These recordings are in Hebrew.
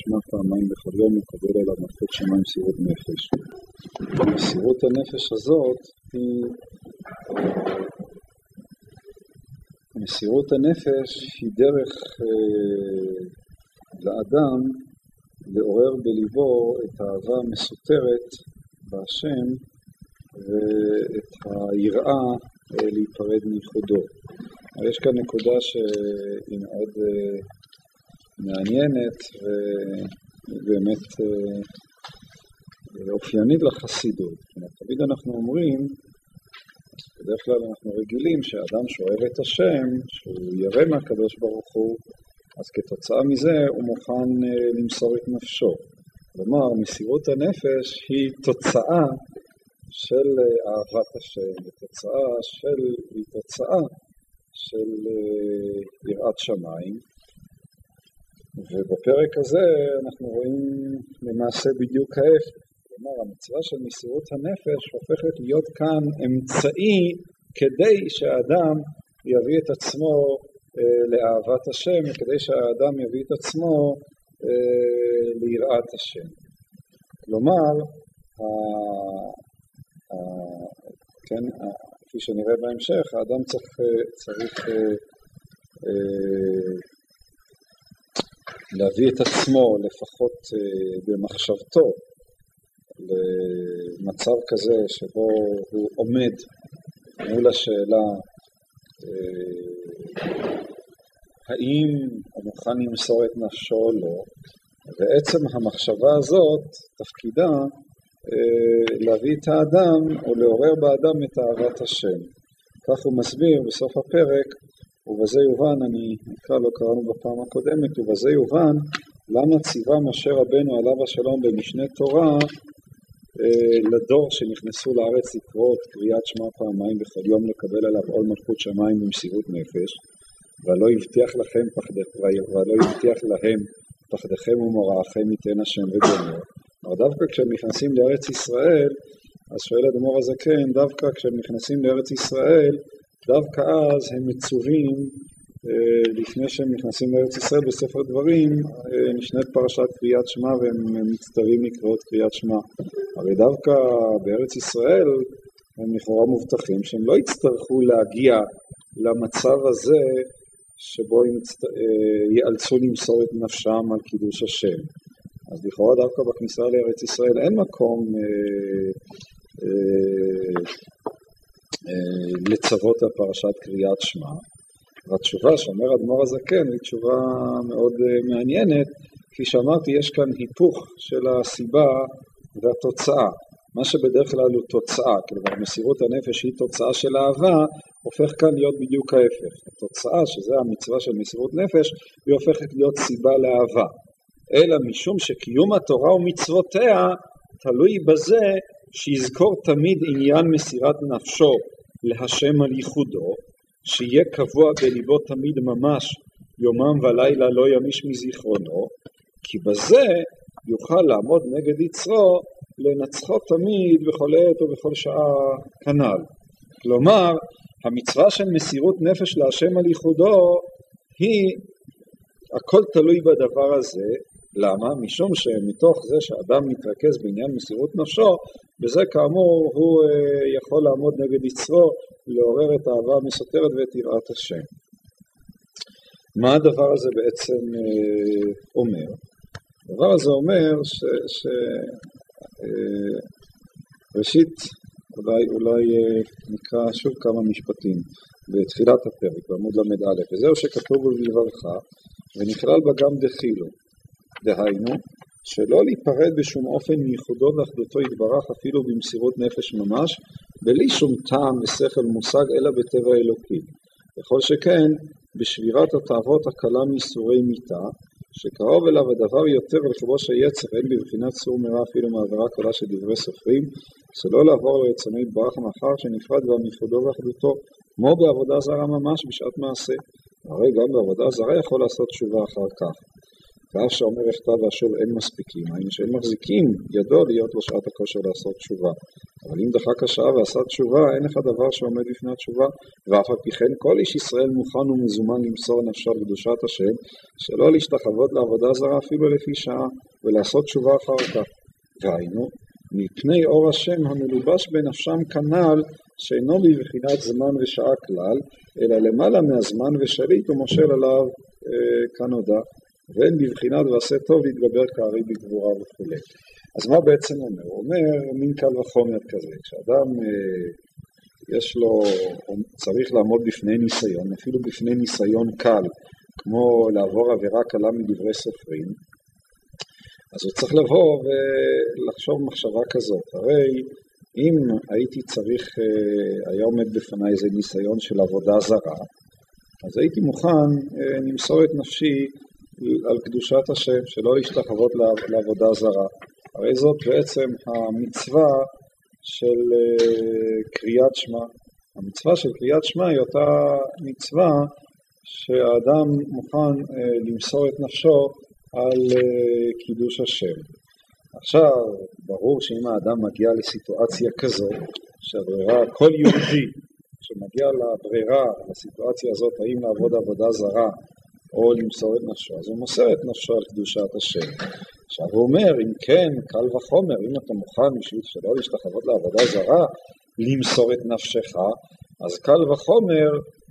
שמע פעמיים בכל יום מקבל עליו מלכות שמיים מסירות נפש. מסירות הנפש הזאת היא... מסירות הנפש היא דרך אה, לאדם לעורר בליבו את האהבה המסותרת בהשם ואת היראה אה, להיפרד מייחודו. יש כאן נקודה שהיא מאוד אה, מעניינת ובאמת אה, אופיינית לחסידות. תמיד אנחנו אומרים, בדרך כלל אנחנו רגילים שאדם שאוהב את השם, שהוא ירא מהקדוש ברוך הוא, אז כתוצאה מזה הוא מוכן למסור את נפשו. כלומר, מסירות הנפש היא תוצאה של אהבת השם, היא תוצאה של, אה, יראת שמיים, ובפרק הזה אנחנו רואים למעשה בדיוק ההפך. כלומר, המצווה של מסירות הנפש הופכת להיות כאן אמצעי כדי שהאדם יביא את עצמו אה, לאהבת השם, וכדי שהאדם יביא את עצמו אה, ליראת השם. כלומר, ה, ה, כן, כפי שנראה בהמשך, האדם צריך, צריך אה, אה, להביא את עצמו, לפחות אה, במחשבתו, למצב כזה שבו הוא עומד מול השאלה האם הוא מוכן למסור את נפשו או לא, ועצם המחשבה הזאת, תפקידה אה, להביא את האדם או לעורר באדם את אהבת השם. כך הוא מסביר בסוף הפרק, ובזה יובן, אני נקרא, לא קראנו בפעם הקודמת, ובזה יובן למה ציווה משה רבנו עליו השלום במשנה תורה אה, לדור שנכנסו לארץ לקרוא את קריאת שמע פעמיים בכל יום לקבל עליו עול מלכות שמיים במסירות נפש, ולא הבטיח לכם פחדך, ולא הבטיח להם פחדכם ומוראכם ייתן השם וגומר. אבל דווקא כשהם נכנסים לארץ ישראל, אז שואל אדמו"ר הזקן, דווקא כשהם נכנסים לארץ ישראל, דווקא אז הם מצווים, אה, לפני שהם נכנסים לארץ ישראל בספר דברים, אה, נשנית פרשת קריאת שמע והם מצטווים לקרוא קריאת שמע. הרי דווקא בארץ ישראל הם לכאורה מובטחים שהם לא יצטרכו להגיע למצב הזה שבו הם אה, ייאלצו למסור את נפשם על קידוש השם. אז לכאורה דווקא בכניסה לארץ ישראל אין מקום אה, אה, אה, לצוות על פרשת קריאת שמע. והתשובה שאומר אדמו"ר הזקן היא תשובה מאוד אה, מעניינת. כפי שאמרתי, יש כאן היפוך של הסיבה והתוצאה. מה שבדרך כלל הוא תוצאה, כלומר מסירות הנפש היא תוצאה של אהבה, הופך כאן להיות בדיוק ההפך. התוצאה, שזה המצווה של מסירות נפש, היא הופכת להיות סיבה לאהבה. אלא משום שקיום התורה ומצוותיה תלוי בזה שיזכור תמיד עניין מסירת נפשו להשם על ייחודו, שיהיה קבוע בליבו תמיד ממש יומם ולילה לא ימיש מזיכרונו, כי בזה יוכל לעמוד נגד יצרו לנצחו תמיד בכל עת ובכל שעה כנ"ל. כלומר, המצווה של מסירות נפש להשם על ייחודו היא, הכל תלוי בדבר הזה, למה? משום שמתוך זה שאדם מתרכז בעניין מסירות נפשו, בזה כאמור הוא אה, יכול לעמוד נגד יצרו, לעורר את האהבה המסותרת ואת יראת השם. מה הדבר הזה בעצם אה, אומר? הדבר הזה אומר ש... ש אה, אולי, אולי נקרא שוב כמה משפטים בתחילת הפרק, בעמוד ל"א, וזהו שכתוב בברכה, ונכלל בה גם דחילו. דהיינו, שלא להיפרד בשום אופן מייחודו ואחדותו יתברך אפילו במסירות נפש ממש, בלי שום טעם ושכל מושג אלא בטבע אלוקי. וכל שכן, בשבירת התאוות הקלה מייסורי מיתה, שקרוב אליו הדבר יותר לכבוש היצר, אין בבחינת סור מרע אפילו מעבירה קלה של דברי סופרים, שלא לעבור לרצונו יתברך מאחר שנפרד בה מייחודו ואחדותו, כמו בעבודה זרה ממש בשעת מעשה. הרי גם בעבודה זרה יכול לעשות תשובה אחר כך. ואף שאומר אחטא ואשוב אין מספיקים, היינו שאין מחזיקים ידו להיות לו שעת הכושר לעשות תשובה. אבל אם דחק השעה ועשה תשובה, אין לך דבר שעומד בפני התשובה, ואף על פי כן כל איש ישראל מוכן ומזומן למסור נפשו לקדושת השם, שלא להשתחוות לעבודה זרה אפילו לפי שעה, ולעשות תשובה אחר כך. והיינו, מפני אור השם המלובש בנפשם כנ"ל, שאינו בבחינת זמן ושעה כלל, אלא למעלה מהזמן ושליט ומושל עליו אה, כנודע. ואין בבחינת ועשה טוב להתגבר כארי בגבורה וכו'. אז מה בעצם אומר? הוא אומר מין קל וחומר כזה, כשאדם אה, יש לו, צריך לעמוד בפני ניסיון, אפילו בפני ניסיון קל, כמו לעבור עבירה קלה מדברי סופרים, אז הוא צריך לבוא ולחשוב מחשבה כזאת. הרי אם הייתי צריך, אה, היה עומד בפניי איזה ניסיון של עבודה זרה, אז הייתי מוכן אה, למסור את נפשי על קדושת השם, שלא להשתחוות לעבודה זרה. הרי זאת בעצם המצווה של אה, קריאת שמע. המצווה של קריאת שמע היא אותה מצווה שהאדם מוכן אה, למסור את נפשו על אה, קידוש השם. עכשיו, ברור שאם האדם מגיע לסיטואציה כזו, שהברירה, כל יהודי שמגיע לברירה, לסיטואציה הזאת, האם לעבוד עבודה זרה או למסור את נפשו, אז הוא מוסר את נפשו על קדושת השם. עכשיו הוא אומר, אם כן, קל וחומר, אם אתה מוכן בשביל שלא להשתחוות לעבודה זרה, למסור את נפשך, אז קל וחומר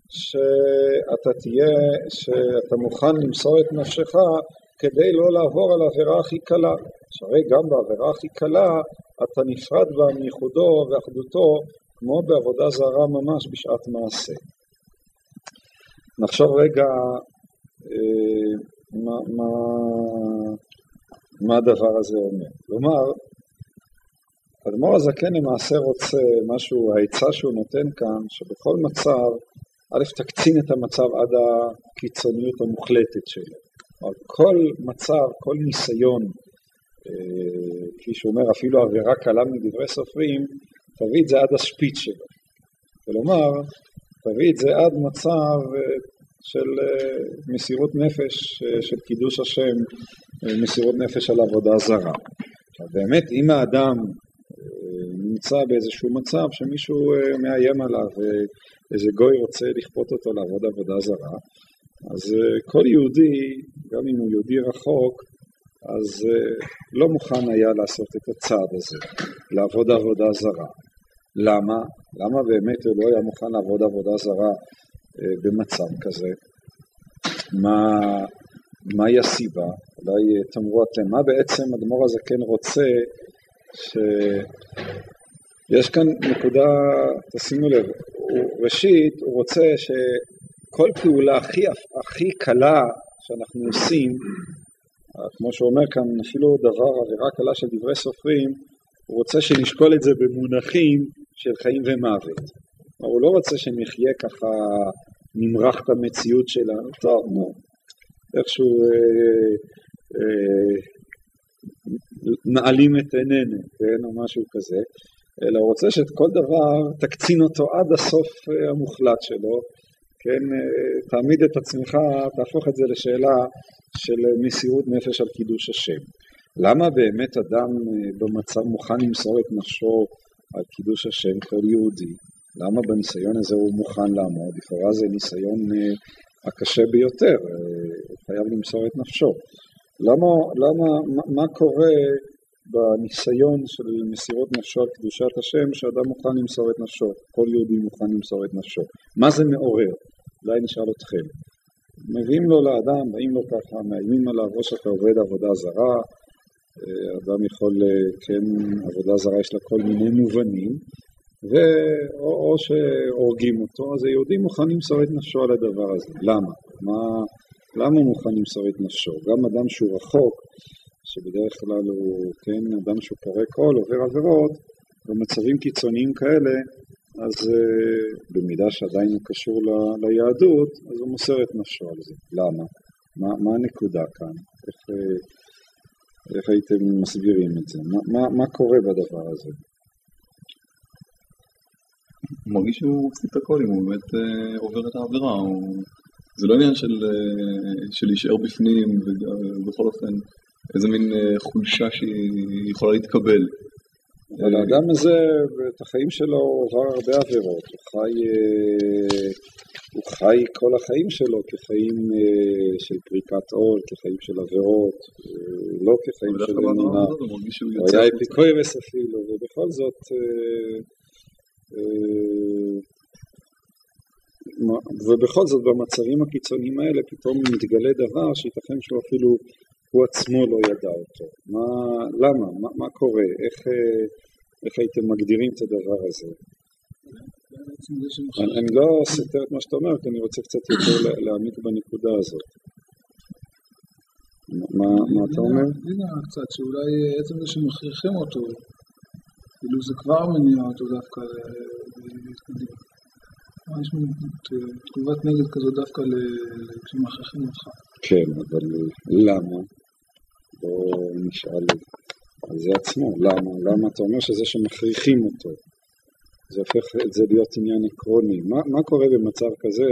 שאתה תהיה, שאתה מוכן למסור את נפשך כדי לא לעבור על העבירה הכי קלה. שהרי גם בעבירה הכי קלה אתה נפרד בה מייחודו ואחדותו כמו בעבודה זרה ממש בשעת מעשה. נחשוב רגע מה, מה, מה הדבר הזה אומר. כלומר, אדמו"ר הזקן למעשה רוצה משהו, העצה שהוא נותן כאן, שבכל מצב, א', תקצין את המצב עד הקיצוניות המוחלטת שלו. כלומר, כל מצב, כל ניסיון, אה, כפי שהוא אומר, אפילו עבירה קלה מדברי סופרים, תביא את זה עד השפיץ שלו. כלומר, תביא את זה עד מצב אה, של אה, מסירות נפש, אה, של קידוש השם, אה, מסירות נפש על עבודה זרה. באמת, אם האדם נמצא באיזשהו מצב שמישהו מאיים עליו ואיזה גוי רוצה לכפות אותו לעבוד עבודה זרה, אז כל יהודי, גם אם הוא יהודי רחוק, אז לא מוכן היה לעשות את הצעד הזה, לעבוד עבודה זרה. למה? למה באמת הוא לא היה מוכן לעבוד עבודה זרה במצב כזה. מה, מהי הסיבה? אולי אה, תאמרו אתם, מה בעצם אדמו"ר הזקן רוצה שיש כאן נקודה, תשימו לב, הוא, ראשית הוא רוצה שכל פעולה הכי, הכי קלה שאנחנו עושים, כמו שהוא אומר כאן, אפילו דבר, עבירה קלה של דברי סופרים, הוא רוצה שנשקול את זה במונחים של חיים ומוות. הוא לא רוצה שנחיה ככה, נמרח את המציאות שלנו, טוב, נו, איכשהו אה, אה, נעלים את עינינו, כן, או משהו כזה, אלא הוא רוצה שאת כל דבר תקצין אותו עד הסוף אה, המוחלט שלו, כן, אה, תעמיד את עצמך, תהפוך את זה לשאלה של מסירות נפש על קידוש השם. למה באמת אדם אה, במצב מוכן למסור את נפשו על קידוש השם כל יהודי? למה בניסיון הזה הוא מוכן לעמוד? לכאורה זה ניסיון אה, הקשה ביותר, אה, הוא חייב למסור את נפשו. למה, למה, מה, קורה בניסיון של מסירות נפשו על קדושת השם שאדם מוכן למסור את נפשו, כל יהודי מוכן למסור את נפשו? מה זה מעורר? אולי נשאל אתכם. מביאים לו לאדם, באים לו ככה, מאיימים עליו, או שאתה עובד עבודה זרה, אה, אדם יכול, כן, עבודה זרה יש לה כל מיני מובנים, ו... או, שהורגים אותו, אז היהודי מוכן למסור את נפשו על הדבר הזה. למה? מה, למה הוא מוכן למסור את נפשו? גם אדם שהוא רחוק, שבדרך כלל הוא, כן, אדם שהוא פורק קול, עובר עבירות, במצבים קיצוניים כאלה, אז uh, במידה שעדיין הוא קשור ל, ליהדות, אז הוא מוסר את נפשו על זה. למה? מה, מה הנקודה כאן? איך, uh, איך הייתם מסבירים את זה? מה, מה, מה קורה בדבר הזה? הוא מרגיש שהוא מפסיד את הכל אם הוא באמת אה, עובר את העבירה, הוא זה לא עניין של, אה, של להישאר בפנים, ובכל אופן איזה מין אה, חולשה שהיא יכולה להתקבל. אבל האדם הזה, את החיים שלו הוא עבר הרבה עבירות, הוא חי, אה, הוא חי כל החיים שלו כחיים של פריקת עול, כחיים של עבירות, לא כחיים של אמונה. הוא היה אפיקוירס אפילו, ובכל זאת ובכל זאת במצבים הקיצוניים האלה פתאום מתגלה דבר שייתכן שהוא אפילו הוא עצמו לא ידע אותו. מה, למה? מה, מה קורה? איך, איך הייתם מגדירים את הדבר הזה? אני, אני לא סותר את מה שאתה אומר, כי אני רוצה קצת יותר להעמיק בנקודה הזאת. מה, מה אתה אומר? הנה קצת, שאולי עצם זה שמכריחים אותו, כאילו זה כבר מניע אותו דווקא להתקדם. יש תגובת נגד כזו דווקא כשמכריחים אותך. כן, אבל למה? בואו נשאל על זה עצמו. למה? למה אתה אומר שזה שמכריחים אותו? זה הופך את זה להיות עניין עקרוני. מה, מה קורה במצב כזה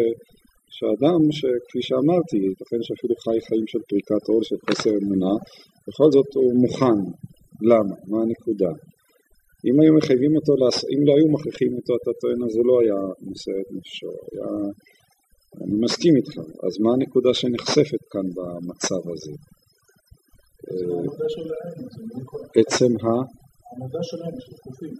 שאדם שכפי שאמרתי, ייתכן שאפילו חי חיים של פריקת עול, של חסר אמונה, בכל זאת הוא מוכן. למה? מה הנקודה? אם היו מחייבים אותו, אם לא היו מכריחים אותו, אתה טוען, אז הוא לא היה מוסר את נפשו. היה... אני מסכים איתך. אז מה הנקודה שנחשפת כאן במצב הזה? עצם ה... המדע שלהם, של חופים.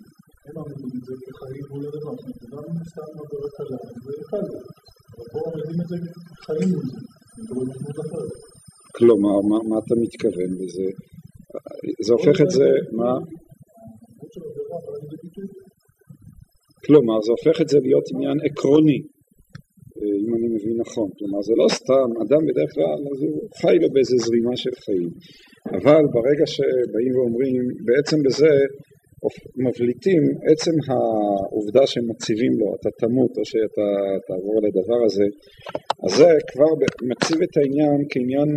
הם מעמידים את זה כחיים מול הדבר. זאת אומרת, גם אם סתם עבירה קלה, זה קל. אבל פה מעמידים את זה כחיים מול זה. כלומר, מה אתה מתכוון בזה? זה הופך את זה, מה? כלומר, זה הופך את זה להיות עניין עקרוני, אה, אם אני מבין נכון. כלומר, זה לא סתם, אדם בדרך כלל, אז הוא חי לו באיזה זרימה של חיים. אבל ברגע שבאים ואומרים, בעצם בזה מבליטים, עצם העובדה שמציבים לו, אתה תמות או שאתה תעבור לדבר הזה, אז זה כבר מציב את העניין כעניין,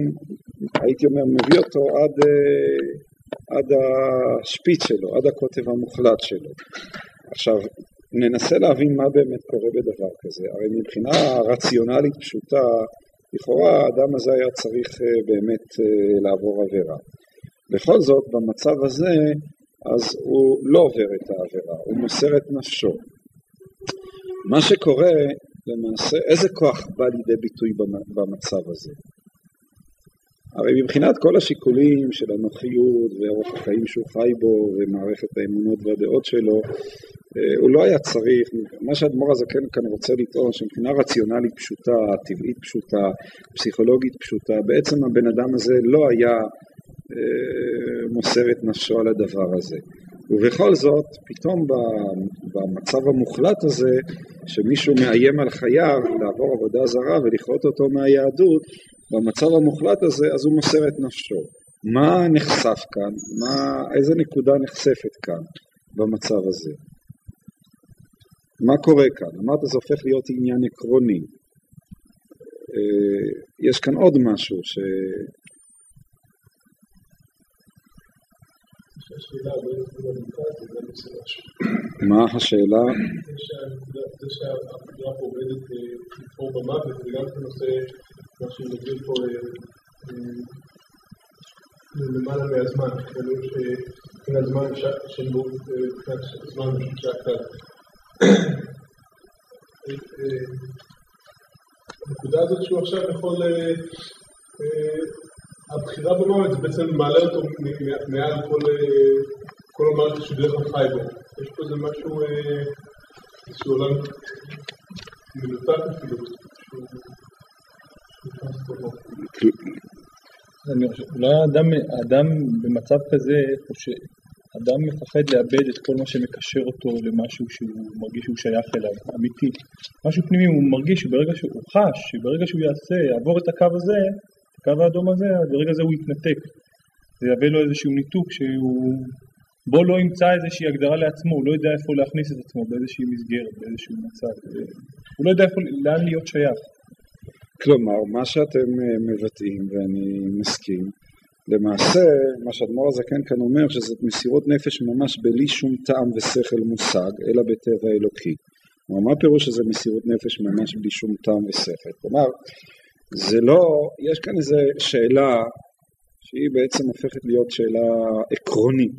הייתי אומר, מביא אותו עד, אה, עד השפיץ שלו, עד הקוטב המוחלט שלו. עכשיו, ננסה להבין מה באמת קורה בדבר כזה. הרי מבחינה רציונלית פשוטה, לכאורה האדם הזה היה צריך אה, באמת אה, לעבור עבירה. בכל זאת, במצב הזה, אז הוא לא עובר את העבירה, הוא מוסר את נפשו. מה שקורה, למעשה, איזה כוח בא לידי ביטוי במצב הזה? הרי מבחינת כל השיקולים של הנוחיות ואורח החיים שהוא חי בו ומערכת האמונות והדעות שלו, אה, הוא לא היה צריך, מה שהאדמו"ר הזקן כאן רוצה לטעון, שמבחינה רציונלית פשוטה, טבעית פשוטה, פסיכולוגית פשוטה, בעצם הבן אדם הזה לא היה אה, מוסר את נפשו על הדבר הזה. ובכל זאת, פתאום במצב המוחלט הזה, שמישהו מאיים על חייו לעבור עבודה זרה ולכרות אותו מהיהדות, במצב המוחלט הזה, אז הוא מוסר את נפשו. מה נחשף כאן? מה, איזה נקודה נחשפת כאן במצב הזה? מה קורה כאן? אמרת זה הופך להיות עניין עקרוני. אה, יש כאן עוד משהו ש... מה השאלה? זה שהבחירה פה עובדת לבחור במוות, וגם את הנושא, מה שמדבר פה למעלה מהזמן, כאילו שמבחינת זמן, שבו מבחינת זמן שהקל. הנקודה הזאת שהוא עכשיו יכול, הבחירה במוות זה בעצם מעלה אותו מעל כל המערכת שהוא דרך חי בו. יש פה איזה משהו, איזשהו עולם מנותק אפילו, שהוא נכנס לתוכו. אולי האדם במצב כזה חושב, אדם מפחד לאבד את כל מה שמקשר אותו למשהו שהוא מרגיש שהוא שייך אליו, אמיתי. משהו פנימי, הוא מרגיש שברגע שהוא חש, שברגע שהוא יעשה, יעבור את הקו הזה, את הקו האדום הזה, אז ברגע זה הוא יתנתק. זה יביא לו איזשהו ניתוק שהוא... בו לא ימצא איזושהי הגדרה לעצמו, הוא לא יודע איפה להכניס את עצמו באיזושהי מסגרת, באיזשהו מצב. הוא לא יודע איפה, לאן להיות שייך. כלומר, מה שאתם אה, מבטאים, ואני מסכים, למעשה, מה שאדמו"ר הזקן כאן אומר, שזאת מסירות נפש ממש בלי שום טעם ושכל מושג, אלא בטבע אלוקי. כלומר, מה פירוש שזה מסירות נפש ממש בלי שום טעם ושכל? כלומר, זה לא, יש כאן איזו שאלה שהיא בעצם הופכת להיות שאלה עקרונית.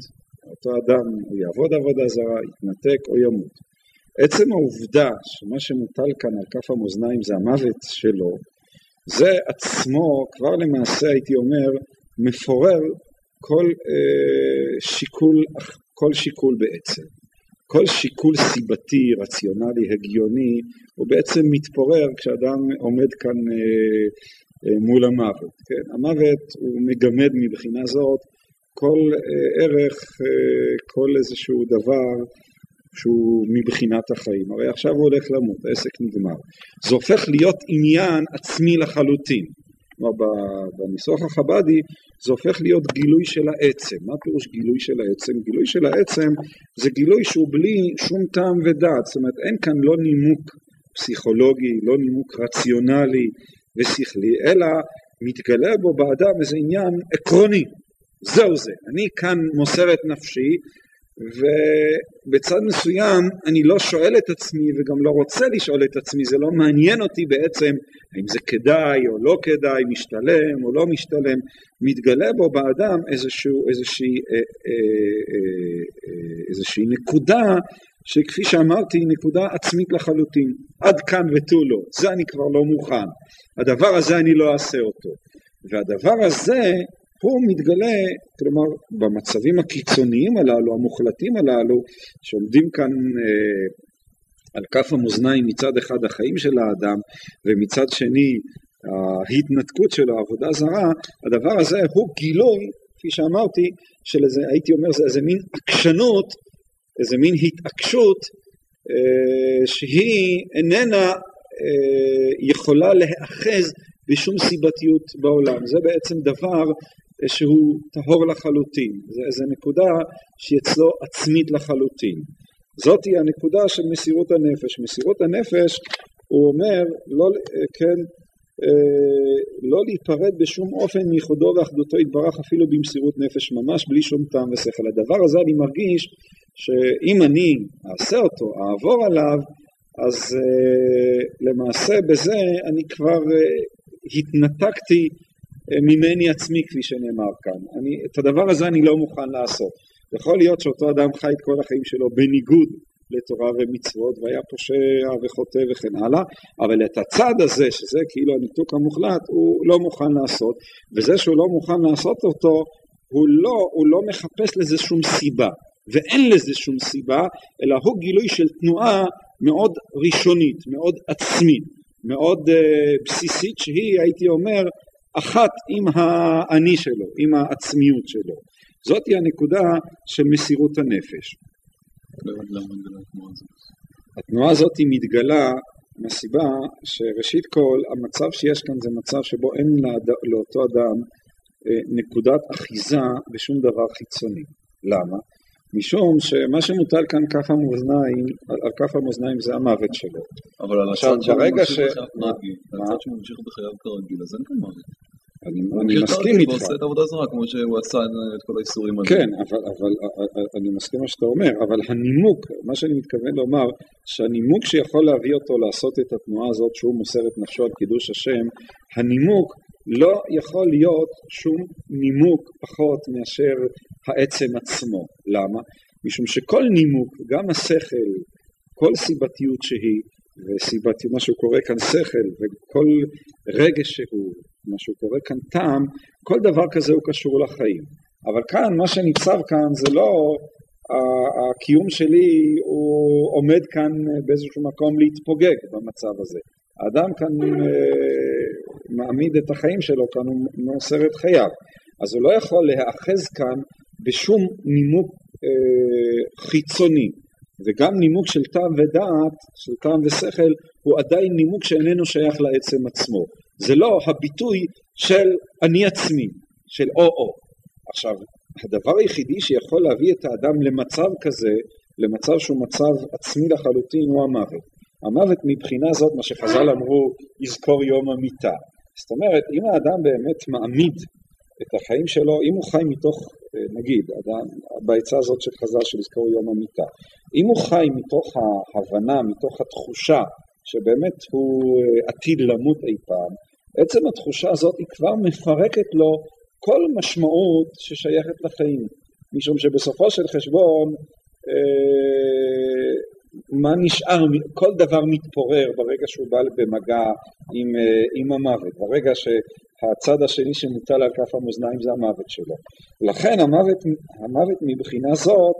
אותו אדם, הוא יעבוד עבודה זרה, יתנתק או ימות. עצם העובדה שמה שמוטל כאן על כף המאזניים זה המוות שלו, זה עצמו כבר למעשה הייתי אומר מפורר כל אה, שיקול, כל שיקול בעצם. כל שיקול סיבתי, רציונלי, הגיוני, הוא בעצם מתפורר כשאדם עומד כאן אה, אה, מול המוות. כן? המוות הוא מגמד מבחינה זאת כל אה, ערך, אה, כל איזשהו דבר שהוא מבחינת החיים. הרי עכשיו הוא הולך למות, העסק נגמר. זה הופך להיות עניין עצמי לחלוטין. כלומר בניסוח החב"די זה הופך להיות גילוי של העצם. מה פירוש גילוי של העצם? גילוי של העצם זה גילוי שהוא בלי שום טעם ודעת, זאת אומרת אין כאן לא נימוק פסיכולוגי, לא נימוק רציונלי ושכלי, אלא מתגלה בו באדם איזה עניין עקרוני, זהו זה, אני כאן מוסר את נפשי ובצד מסוים אני לא שואל את עצמי וגם לא רוצה לשאול את עצמי, זה לא מעניין אותי בעצם האם זה כדאי או לא כדאי, משתלם או לא משתלם, מתגלה בו באדם איזשהו, איזושהי, אה, אה, אה, איזושהי נקודה שכפי שאמרתי היא נקודה עצמית לחלוטין, עד כאן ותו לא, זה אני כבר לא מוכן, הדבר הזה אני לא אעשה אותו, והדבר הזה הוא מתגלה, כלומר, במצבים הקיצוניים הללו, המוחלטים הללו, שעומדים כאן אה, על כף המאזניים מצד אחד החיים של האדם, ומצד שני ההתנתקות שלו, עבודה זרה, הדבר הזה הוא גילוי, כפי שאמרתי, של איזה, הייתי אומר, זה איזה מין עקשנות, איזה מין התעקשות, אה, שהיא איננה אה, יכולה להיאחז בשום סיבתיות בעולם. זה בעצם דבר שהוא טהור לחלוטין, זה איזו נקודה שהיא אצלו עצמית לחלוטין. זאתי הנקודה של מסירות הנפש. מסירות הנפש, הוא אומר, לא, כן, אה, לא להיפרד בשום אופן מייחודו ואחדותו יתברך אפילו במסירות נפש ממש בלי שום טעם ושכל. הדבר הזה אני מרגיש שאם אני אעשה אותו, אעבור עליו, אז uh, למעשה בזה אני כבר התנתקתי ממני עצמי כפי שנאמר כאן. אני, את הדבר הזה אני לא מוכן לעשות. יכול להיות שאותו אדם חי את כל החיים שלו בניגוד לתורה ומצוות והיה פושע וחוטא וכן הלאה, אבל את הצד הזה, שזה כאילו הניתוק המוחלט, הוא לא מוכן לעשות, וזה שהוא לא מוכן לעשות אותו, הוא לא, הוא לא מחפש לזה שום סיבה, ואין לזה שום סיבה, אלא הוא גילוי של תנועה מאוד ראשונית, מאוד עצמית, מאוד uh, בסיסית, שהיא, הייתי אומר, אחת עם האני שלו, עם העצמיות שלו. זאתי הנקודה של מסירות הנפש. התנועה הזאת היא מתגלה מהסיבה שראשית כל המצב שיש כאן זה מצב שבו אין לאותו אדם אה, נקודת אחיזה בשום דבר חיצוני. למה? משום שמה שמוטל כאן כף המאזניים, על כף המאזניים זה המוות שלו. אבל על הצד שהוא ממשיך בחייו כרגיל, אז אין כאן מוות. אני, אני מסכים איתך. הוא עושה את העבודה זרה כמו שהוא עשה את כל האיסורים האלה. כן, אבל, אבל אני מסכים מה שאתה אומר, אבל הנימוק, מה שאני מתכוון לומר, שהנימוק שיכול להביא אותו לעשות את התנועה הזאת שהוא מוסר את נפשו על קידוש השם, הנימוק לא יכול להיות שום נימוק פחות מאשר העצם עצמו. למה? משום שכל נימוק, גם השכל, כל סיבתיות שהיא, וסיבתיות, מה שהוא קורא כאן שכל, וכל רגש שהוא, מה שהוא קורא כאן טעם, כל דבר כזה הוא קשור לחיים. אבל כאן, מה שניצב כאן זה לא הקיום שלי הוא עומד כאן באיזשהו מקום להתפוגג במצב הזה. האדם כאן אה, מעמיד את החיים שלו, כאן הוא מוסר את חייו. אז הוא לא יכול להיאחז כאן בשום נימוק אה, חיצוני. וגם נימוק של טעם ודעת, של טעם ושכל, הוא עדיין נימוק שאיננו שייך לעצם עצמו. זה לא הביטוי של אני עצמי, של או-או. עכשיו, הדבר היחידי שיכול להביא את האדם למצב כזה, למצב שהוא מצב עצמי לחלוטין, הוא המוות. המוות מבחינה זאת, מה שחז"ל אמרו, יזכור יום המיתה. זאת אומרת, אם האדם באמת מעמיד את החיים שלו, אם הוא חי מתוך, נגיד, בעצה הזאת של חז"ל של לזכור יום המיתה, אם הוא חי מתוך ההבנה, מתוך התחושה שבאמת הוא אה, עתיד למות אי פעם, עצם התחושה הזאת היא כבר מפרקת לו כל משמעות ששייכת לחיים, משום שבסופו של חשבון אה, מה נשאר, כל דבר מתפורר ברגע שהוא בא במגע עם, אה, עם המוות, ברגע שהצד השני שמוטל על כף המאזניים זה המוות שלו. לכן המוות, המוות מבחינה זאת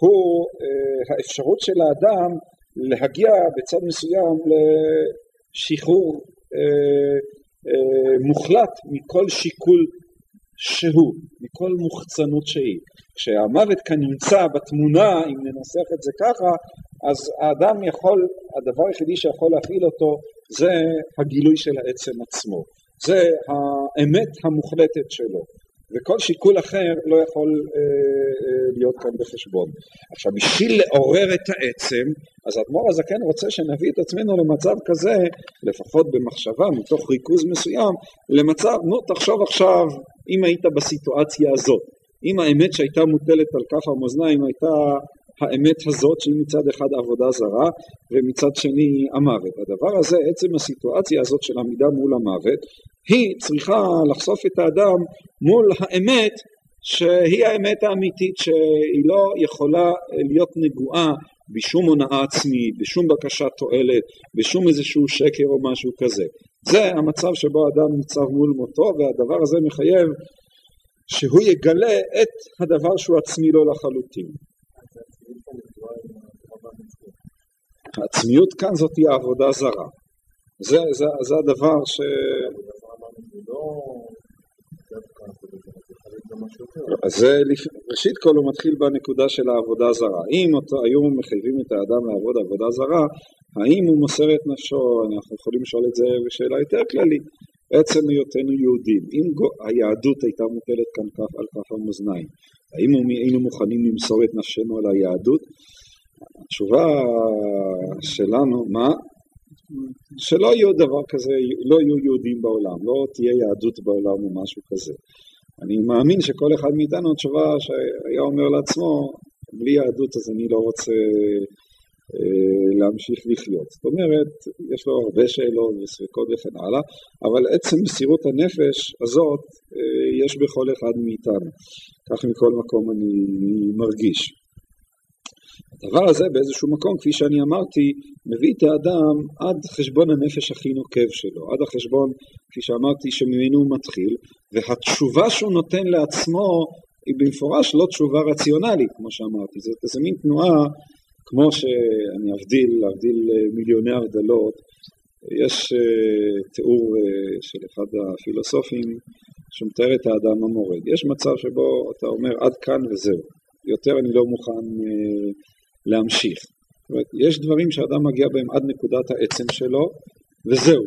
הוא אה, האפשרות של האדם להגיע בצד מסוים לשחרור אה, אה, מוחלט מכל שיקול שהוא, מכל מוחצנות שהיא. כשהמוות כאן נמצא בתמונה, אם ננסח את זה ככה, אז האדם יכול, הדבר היחידי שיכול להפעיל אותו זה הגילוי של העצם עצמו. זה האמת המוחלטת שלו. וכל שיקול אחר לא יכול אה, אה, להיות כאן בחשבון. עכשיו, בשביל לעורר את העצם, אז האדמו"ר הזקן רוצה שנביא את עצמנו למצב כזה, לפחות במחשבה, מתוך ריכוז מסוים, למצב, נו, תחשוב עכשיו, אם היית בסיטואציה הזאת, אם האמת שהייתה מוטלת על כף המאזניים הייתה האמת הזאת שהיא מצד אחד עבודה זרה ומצד שני המוות. הדבר הזה, עצם הסיטואציה הזאת של עמידה מול המוות, היא צריכה לחשוף את האדם מול האמת שהיא האמת האמיתית שהיא לא יכולה להיות נגועה בשום הונאה עצמית, בשום בקשת תועלת, בשום איזשהו שקר או משהו כזה. זה המצב שבו האדם ניצב מול מותו והדבר הזה מחייב שהוא יגלה את הדבר שהוא עצמי לו לחלוטין. העצמיות כאן זאת היא העבודה זרה. זה, זה, זה הדבר ש... זה, ראשית כל הוא מתחיל בנקודה של העבודה הזרה. אם אותו, היו מחייבים את האדם לעבוד עבודה זרה, האם הוא מוסר את נפשו, אנחנו יכולים לשאול את זה בשאלה יותר כללית, עצם היותנו יהודים. אם היהדות הייתה מוטלת כאן כך על כף המאזניים, האם היינו מוכנים למסור את נפשנו על היהדות? התשובה שלנו, מה? שלא יהיו דבר כזה, לא יהיו יהודים בעולם, לא תהיה יהדות בעולם או משהו כזה. אני מאמין שכל אחד מאיתנו תשובה שהיה אומר לעצמו, בלי יהדות אז אני לא רוצה אה, להמשיך לחיות. זאת אומרת, יש לו הרבה שאלות וספקות וכן הלאה, אבל עצם מסירות הנפש הזאת אה, יש בכל אחד מאיתנו. כך מכל מקום אני מרגיש. הדבר הזה באיזשהו מקום, כפי שאני אמרתי, מביא את האדם עד חשבון הנפש הכי נוקב שלו, עד החשבון, כפי שאמרתי, שממנו הוא מתחיל, והתשובה שהוא נותן לעצמו היא במפורש לא תשובה רציונלית, כמו שאמרתי, זה איזה מין תנועה, כמו שאני אבדיל, להבדיל מיליוני הבדלות, יש uh, תיאור uh, של אחד הפילוסופים שמתאר את האדם המורד. יש מצב שבו אתה אומר עד כאן וזהו, יותר אני לא מוכן uh, להמשיך. זאת אומרת, יש דברים שאדם מגיע בהם עד נקודת העצם שלו, וזהו.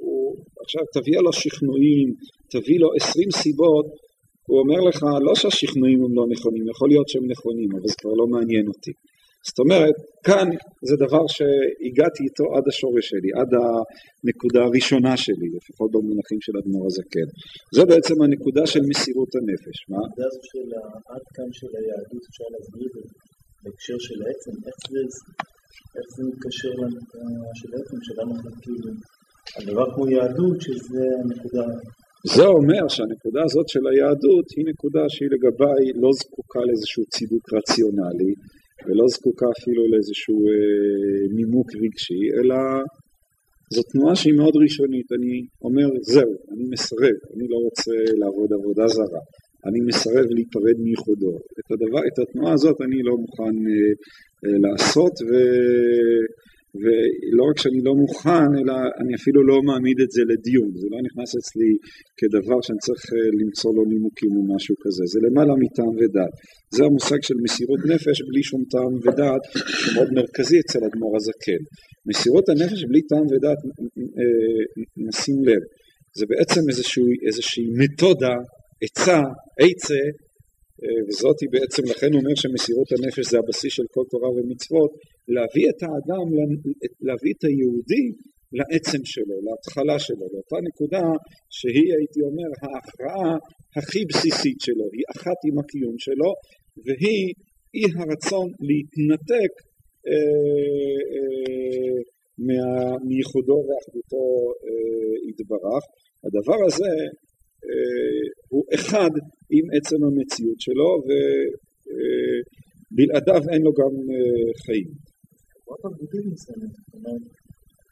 הוא, עכשיו תביא לו שכנועים, תביא לו עשרים סיבות, הוא אומר לך לא שהשכנועים הם לא נכונים, יכול להיות שהם נכונים, אבל זה כבר לא מעניין אותי. זאת אומרת, כאן זה דבר שהגעתי איתו עד השורש שלי, עד הנקודה הראשונה שלי, לפחות במונחים של אדמו"ר הזקן. זו בעצם הנקודה של מסירות הנפש. מה? הנקודה הזו של עד כאן של היהדות, אפשר להסביר את זה בהקשר של העצם, איך זה, זה מתקשר לנקודה של העצם, שאדם מחליט כאילו, הדבר כמו יהדות, שזה הנקודה... זה אומר שהנקודה הזאת של היהדות היא נקודה שהיא לגביי לא זקוקה לאיזשהו צידוק רציונלי, ולא זקוקה אפילו לאיזשהו אה, נימוק רגשי, אלא זו תנועה שהיא מאוד ראשונית. אני אומר, זהו, אני מסרב, אני לא רוצה לעבוד עבודה זרה. אני מסרב להיפרד מייחודו. את, את התנועה הזאת אני לא מוכן אה, אה, לעשות, ו, ולא רק שאני לא מוכן, אלא אני אפילו לא מעמיד את זה לדיון. זה לא נכנס אצלי כדבר שאני צריך אה, למצוא לו נימוקים או משהו כזה. זה למעלה מטעם ודעת. זה המושג של מסירות נפש בלי שום טעם ודעת, שמאוד מרכזי אצל אדמו"ר הזקן. מסירות הנפש בלי טעם ודעת, אה, נשים לב, זה בעצם איזושהי, איזושהי מתודה עצה, עצה, אה, וזאת היא בעצם, לכן אומר שמסירות הנפש זה הבסיס של כל תורה ומצוות, להביא את האדם, להביא את היהודי לעצם שלו, להתחלה שלו, לאותה נקודה שהיא, הייתי אומר, ההכרעה הכי בסיסית שלו, היא אחת עם הקיום שלו, והיא אי הרצון להתנתק אה, אה, מייחודו ואחדותו אה, יתברך. הדבר הזה אה, הוא אחד עם עצם המציאות שלו ובלעדיו אין לו גם חיים.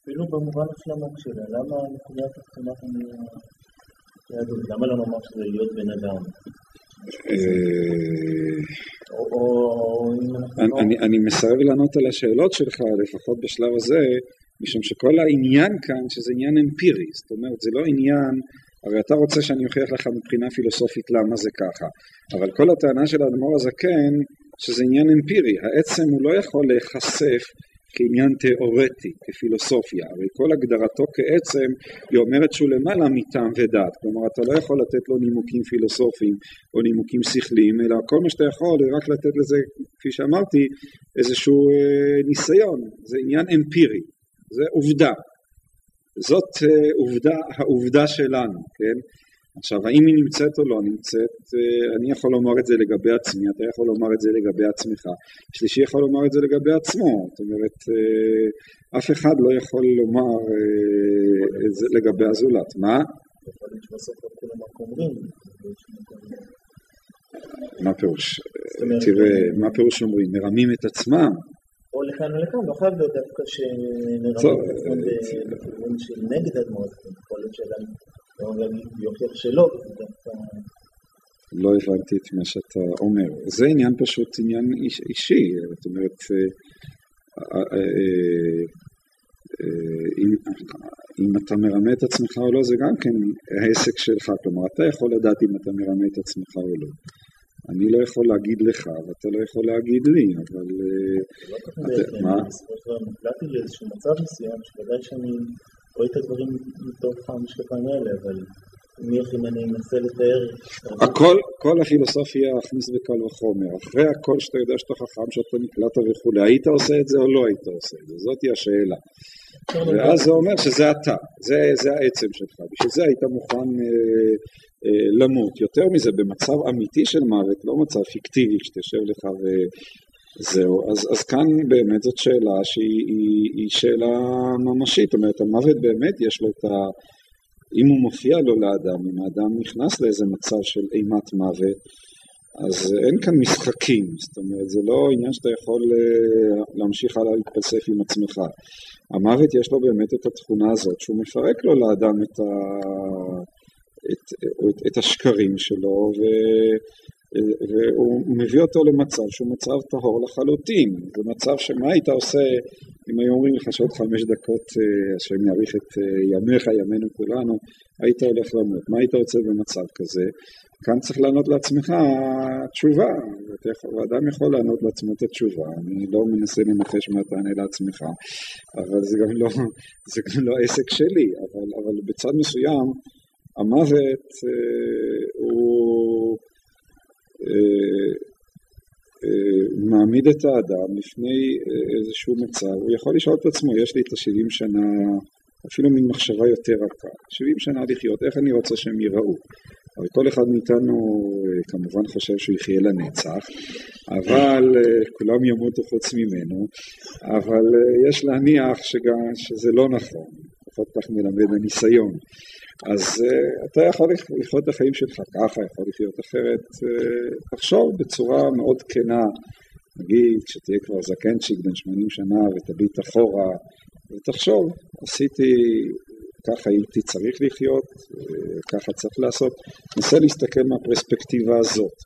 אפילו במובן השלמות שלה, למה נקודת התחתונה היהדות? למה לא לומר שזה להיות בן אדם? אני מסרב לענות על השאלות שלך, לפחות בשלב הזה, משום שכל העניין כאן, שזה עניין אמפירי, זאת אומרת, זה לא עניין, הרי אתה רוצה שאני אוכיח לך מבחינה פילוסופית למה זה ככה, אבל כל הטענה של האדמו"ר הזקן, שזה עניין אמפירי, העצם הוא לא יכול להיחשף כעניין תיאורטי, כפילוסופיה, הרי כל הגדרתו כעצם היא אומרת שהוא למעלה מטעם ודעת, כלומר אתה לא יכול לתת לו נימוקים פילוסופיים או נימוקים שכליים, אלא כל מה שאתה יכול זה רק לתת לזה, כפי שאמרתי, איזשהו אה, ניסיון, זה עניין אמפירי, זה עובדה, זאת אה, עובדה, העובדה שלנו, כן? עכשיו, האם היא נמצאת או לא נמצאת, אה, אני יכול לומר את זה לגבי עצמי, אתה יכול לומר את זה לגבי עצמך, שלישי יכול לומר את זה לגבי עצמו, זאת אומרת, אה, אף אחד לא יכול לומר את זה לגבי הזולת. מה? מה פירוש? תראה, מה פירוש אומרים? מרמים את עצמם? או לכאן או לכאן, לא חייב להיות דווקא עצמם בכיוון של נגד הדמות, יכול להיות שאדם יוכיח שלא, לא הבנתי את מה שאתה אומר. זה עניין פשוט עניין איש, אישי, זאת אומרת, אה, אה, אה, אם, אם אתה מרמה את עצמך או לא, זה גם כן העסק שלך, כלומר, אתה יכול לדעת אם אתה מרמה את עצמך או לא. אני לא יכול להגיד לך, ואתה לא יכול להגיד לי, אבל... לא מה? בסופו של דבר נקלעתי לאיזשהו מצב מסוים, שוודאי שאני רואה את הדברים מתוך המשקפיים האלה, אבל הכל, כל הפילוסופיה הכניס בקל וחומר. אחרי הכל שאתה יודע שאתה חכם, שאתה נקלט וכולי, היית עושה את זה או לא היית עושה את זה? זאתי השאלה. ואז זה אומר שזה אתה, זה, זה העצם שלך. בשביל זה היית מוכן אה, אה, למות. יותר מזה, במצב אמיתי של מוות, לא מצב פיקטיבי, שתשב לך ו... זהו, אז, אז כאן באמת זאת שאלה שהיא היא, היא שאלה ממשית, זאת אומרת המוות באמת יש לו את ה... אם הוא מופיע לו לאדם, אם האדם נכנס לאיזה מצב של אימת מוות, אז אין כאן משחקים, זאת אומרת זה לא עניין שאתה יכול אה, להמשיך הלאה להתפלסף עם עצמך. המוות יש לו באמת את התכונה הזאת שהוא מפרק לו לאדם את, ה... את, את, את השקרים שלו ו... והוא מביא אותו למצב שהוא מצב טהור לחלוטין. זה מצב שמה היית עושה אם היו אומרים לך שעוד חמש דקות, אה, השם יאריך את אה, ימיך, ימינו כולנו, היית הולך למות. מה היית רוצה במצב כזה? כאן צריך לענות לעצמך תשובה, ואדם יכול לענות לעצמו את התשובה, אני לא מנסה לנחש מה תענה לעצמך, אבל זה גם לא, זה גם לא עסק שלי, אבל, אבל בצד מסוים המוות אה, הוא מעמיד את האדם לפני אה, איזשהו מצב, הוא יכול לשאול את עצמו, יש לי את ה-70 שנה, אפילו מין מחשבה יותר רכה, 70 שנה לחיות, איך אני רוצה שהם ייראו? הרי כל אחד מאיתנו כמובן חושב שהוא יחיה לנצח, אבל כולם ימותו חוץ ממנו, אבל יש להניח שגם, שזה לא נכון, לפחות כך מלמד הניסיון. אז uh, אתה יכול לחיות את החיים שלך ככה, יכול לחיות אחרת, uh, תחשוב בצורה מאוד כנה, נגיד שתהיה כבר זקנצ'יק בן 80 שנה ותביט אחורה, ותחשוב, עשיתי, ככה הייתי צריך לחיות, uh, ככה צריך לעשות, נסה להסתכל מהפרספקטיבה הזאת.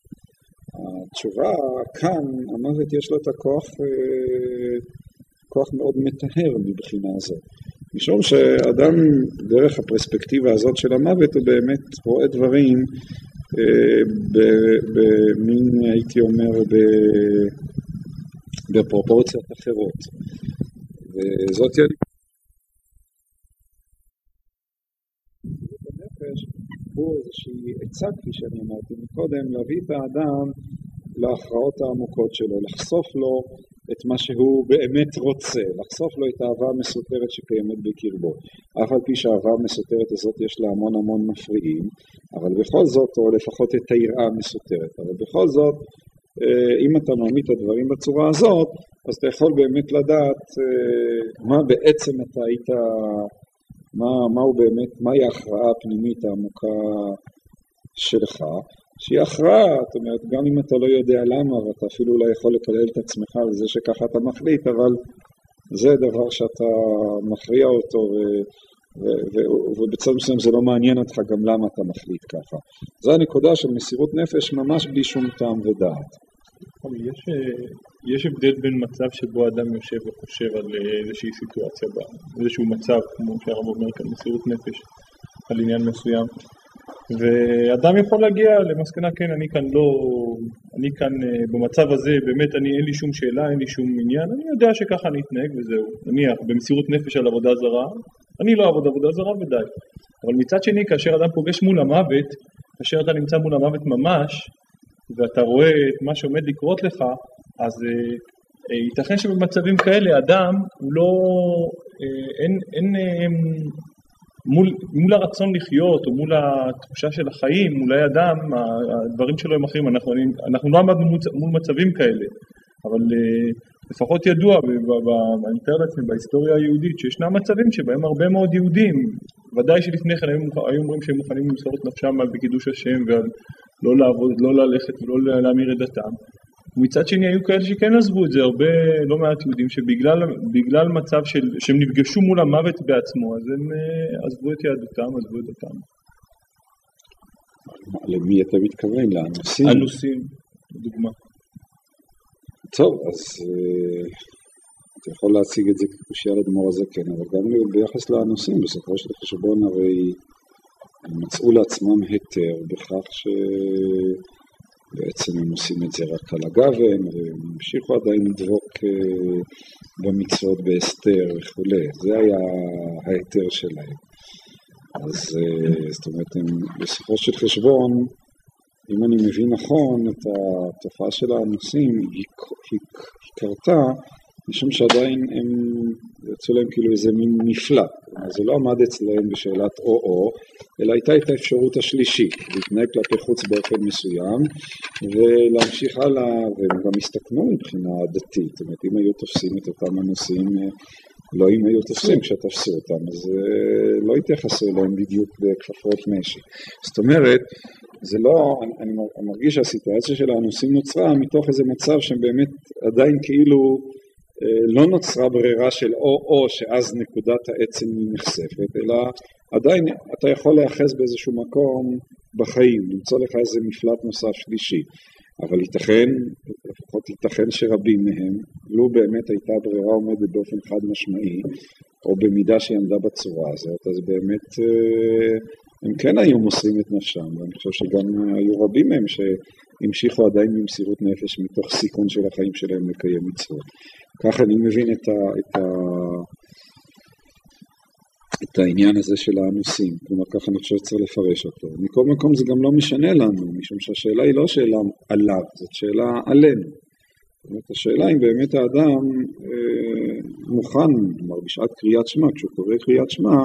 התשובה כאן, המוות יש לו את הכוח, כוח מאוד מטהר מבחינה הזאת. משום שאדם, דרך הפרספקטיבה הזאת של המוות, הוא באמת רואה דברים אה, במין, הייתי אומר, בפרופורציות אחרות. וזאת הנפש הוא איזושהי עצה, כפי שאני אמרתי מקודם, להביא את האדם להכרעות העמוקות שלו, לחשוף לו את מה שהוא באמת רוצה, לחשוף לו את האהבה המסותרת שקיימת בקרבו. אף על פי שהאהבה המסותרת הזאת יש לה המון המון מפריעים, אבל בכל זאת, או לפחות את היראה המסותרת, אבל בכל זאת אה, אם אתה מעמיד את הדברים בצורה הזאת, אז אתה יכול באמת לדעת אה, מה בעצם אתה היית, מה, מה הוא באמת, מהי ההכרעה הפנימית העמוקה שלך, שהיא הכרעה, זאת אומרת, גם אם אתה לא יודע למה, ואתה אפילו אולי יכול לקלל את עצמך על זה שככה אתה מחליט, אבל זה דבר שאתה מכריע אותו, ו, ו, ו, ובצד מסוים זה לא מעניין אותך גם למה אתה מחליט ככה. זו הנקודה של מסירות נפש ממש בלי שום טעם ודעת. יש, יש הבדל בין מצב שבו אדם יושב וחושב על איזושהי סיטואציה, איזשהו מצב, כמו שהרב אומר כאן, מסירות נפש, על עניין מסוים, ואדם יכול להגיע למסקנה, כן, אני כאן לא, אני כאן אה, במצב הזה, באמת אני, אין לי שום שאלה, אין לי שום עניין, אני יודע שככה אני אתנהג וזהו. נניח, במסירות נפש על עבודה זרה, אני לא אעבוד עבודה זרה ודי. אבל מצד שני, כאשר אדם פוגש מול המוות, כאשר אתה נמצא מול המוות ממש, ואתה רואה את מה שעומד לקרות לך, אז אה, אה, ייתכן שבמצבים כאלה אדם הוא לא, אה, אין, אין אה, מול, מול הרצון לחיות או מול התחושה של החיים, אולי אדם, הדברים שלו הם אחרים, אנחנו, אנחנו לא עמדנו מול מצבים כאלה, אבל אה, לפחות ידוע, אני מתאר לעצמי בהיסטוריה היהודית, שישנם מצבים שבהם הרבה מאוד יהודים, ודאי שלפני כן היו, היו אומרים שהם מוכנים למסור את נפשם על בקידוש השם ועל לא לעבוד, לא ללכת ולא להמיר את דתם. ומצד שני היו כאלה שכן עזבו את זה, הרבה, לא מעט יהודים שבגלל מצב של, שהם נפגשו מול המוות בעצמו, אז הם אה, עזבו את יהדותם, עזבו את דתם. למי אתה מתכוון? לאנוסים? אנוסים, לדוגמה. טוב, אז uh, אתה יכול להציג את זה כקושייה לדמור הזה, כן, אבל גם ביחס לאנוסים, בסופו של חשבון הרי הם מצאו לעצמם היתר בכך ש... בעצם הם עושים את זה רק על הגוון, והם המשיכו עדיין לדבוק אה, במצוות באסתר וכולי, זה היה ההיתר שלהם. אז אה, זאת אומרת, הם בסופו של חשבון, אם אני מבין נכון, את התופעה של האנוסים, היא, היא, היא קרתה משום שעדיין הם יצאו להם כאילו איזה מין מפלט, זה לא עמד אצלם בשאלת או-או, אלא הייתה את האפשרות השלישית, להתנהג כלפי חוץ באופן מסוים ולהמשיך הלאה, והם גם הסתכנו מבחינה דתית, זאת אומרת אם היו תופסים את אותם הנושאים, לא אם היו תופסים כשתפסו אותם, אז אה, לא התייחסו אליהם בדיוק בכפפות נשק. זאת אומרת, זה לא, אני, אני מרגיש שהסיטואציה של הנושאים נוצרה מתוך איזה מצב שהם באמת עדיין כאילו אה, לא נוצרה ברירה של או-או שאז נקודת העצם נחשפת, אלא עדיין אתה יכול להיאחז באיזשהו מקום בחיים, למצוא לך איזה מפלט נוסף שלישי, אבל ייתכן, לפחות ייתכן שרבים מהם, לו באמת הייתה ברירה עומדת באופן חד משמעי, או במידה שהיא עמדה בצורה הזאת, אז באמת אה, הם כן היו מוסרים את נפשם, ואני חושב שגם היו רבים מהם שהמשיכו עדיין במסירות נפש מתוך סיכון של החיים שלהם לקיים מצוות. ככה אני מבין את, ה, את, ה, את העניין הזה של האנוסים, כלומר ככה אני חושב שצריך לפרש אותו. מכל מקום זה גם לא משנה לנו, משום שהשאלה היא לא שאלה עליו, זאת שאלה עלינו. זאת אומרת, השאלה אם באמת האדם אה, מוכן, כלומר בשעת קריאת שמע, כשהוא קורא קריאת שמע,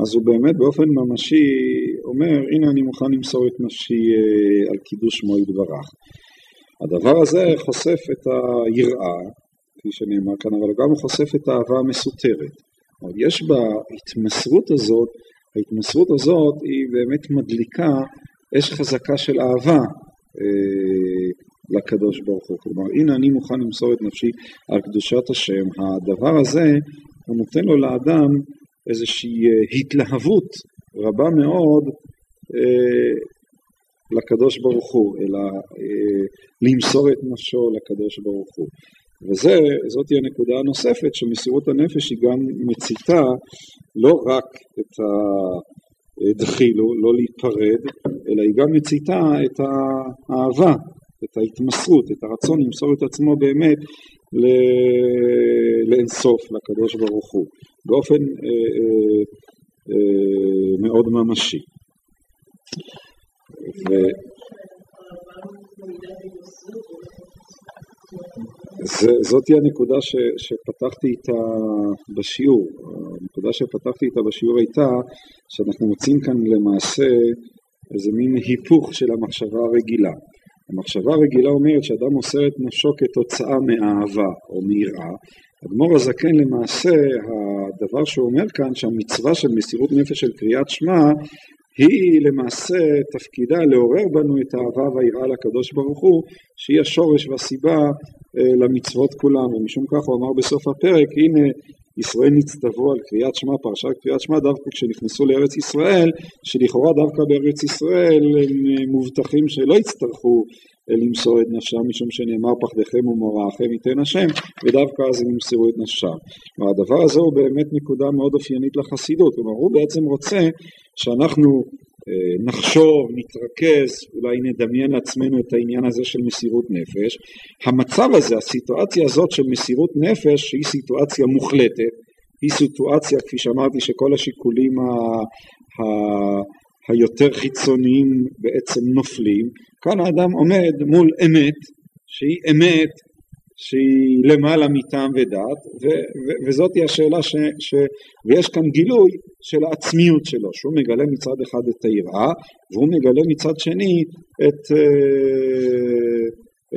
אז הוא באמת באופן ממשי אומר, הנה אני מוכן למסור את נפשי אה, על קידוש שמו יתברך. הדבר הזה חושף את היראה, כפי שנאמר כאן, אבל גם הוא חושף את האהבה המסותרת. יש בהתמסרות הזאת, ההתמסרות הזאת היא באמת מדליקה אש חזקה של אהבה אה, לקדוש ברוך הוא. כלומר, הנה אני מוכן למסור את נפשי על קדושת השם. הדבר הזה, הוא נותן לו לאדם איזושהי אה, התלהבות רבה מאוד אה, לקדוש ברוך הוא, אלא אה, למסור את נפשו לקדוש ברוך הוא. וזאת הנקודה הנוספת שמסירות הנפש היא גם מציתה לא רק את הדחילו, לא להיפרד, אלא היא גם מציתה את האהבה, את ההתמסרות, את הרצון למסור את עצמו באמת לאינסוף, לקדוש ברוך הוא, באופן אה, אה, אה, מאוד ממשי. ו... זאתי הנקודה ש, שפתחתי איתה בשיעור. הנקודה שפתחתי איתה בשיעור הייתה שאנחנו מוצאים כאן למעשה איזה מין היפוך של המחשבה הרגילה. המחשבה הרגילה אומרת שאדם מוסר את נפשו כתוצאה מאהבה או מיראה. אדמו"ר הזקן למעשה, הדבר שהוא אומר כאן, שהמצווה של מסירות נפש של קריאת שמע היא למעשה תפקידה לעורר בנו את האהבה והיראה לקדוש ברוך הוא, שהיא השורש והסיבה אה, למצוות כולם, ומשום כך הוא אמר בסוף הפרק, הנה ישראל נצטוו על קריאת שמע, פרשת קריאת שמע, דווקא כשנכנסו לארץ ישראל, שלכאורה דווקא בארץ ישראל הם אה, מובטחים שלא יצטרכו אה, למסור את נפשם, משום שנאמר פחדכם ומוראכם ייתן השם, ודווקא אז הם ימסרו את נפשם. והדבר הזה הוא באמת נקודה מאוד אופיינית לחסידות, כלומר הוא בעצם רוצה שאנחנו אה, נחשוב, נתרכז, אולי נדמיין לעצמנו את העניין הזה של מסירות נפש. המצב הזה, הסיטואציה הזאת של מסירות נפש, שהיא סיטואציה מוחלטת, היא סיטואציה, כפי שאמרתי, שכל השיקולים ה... ה... היותר חיצוניים בעצם נופלים. כאן האדם עומד מול אמת, שהיא אמת שהיא למעלה מטעם ודעת, ו- ו- וזאת היא השאלה ש... ש... ויש כאן גילוי של העצמיות שלו, שהוא מגלה מצד אחד את היראה, והוא מגלה מצד שני את, אה,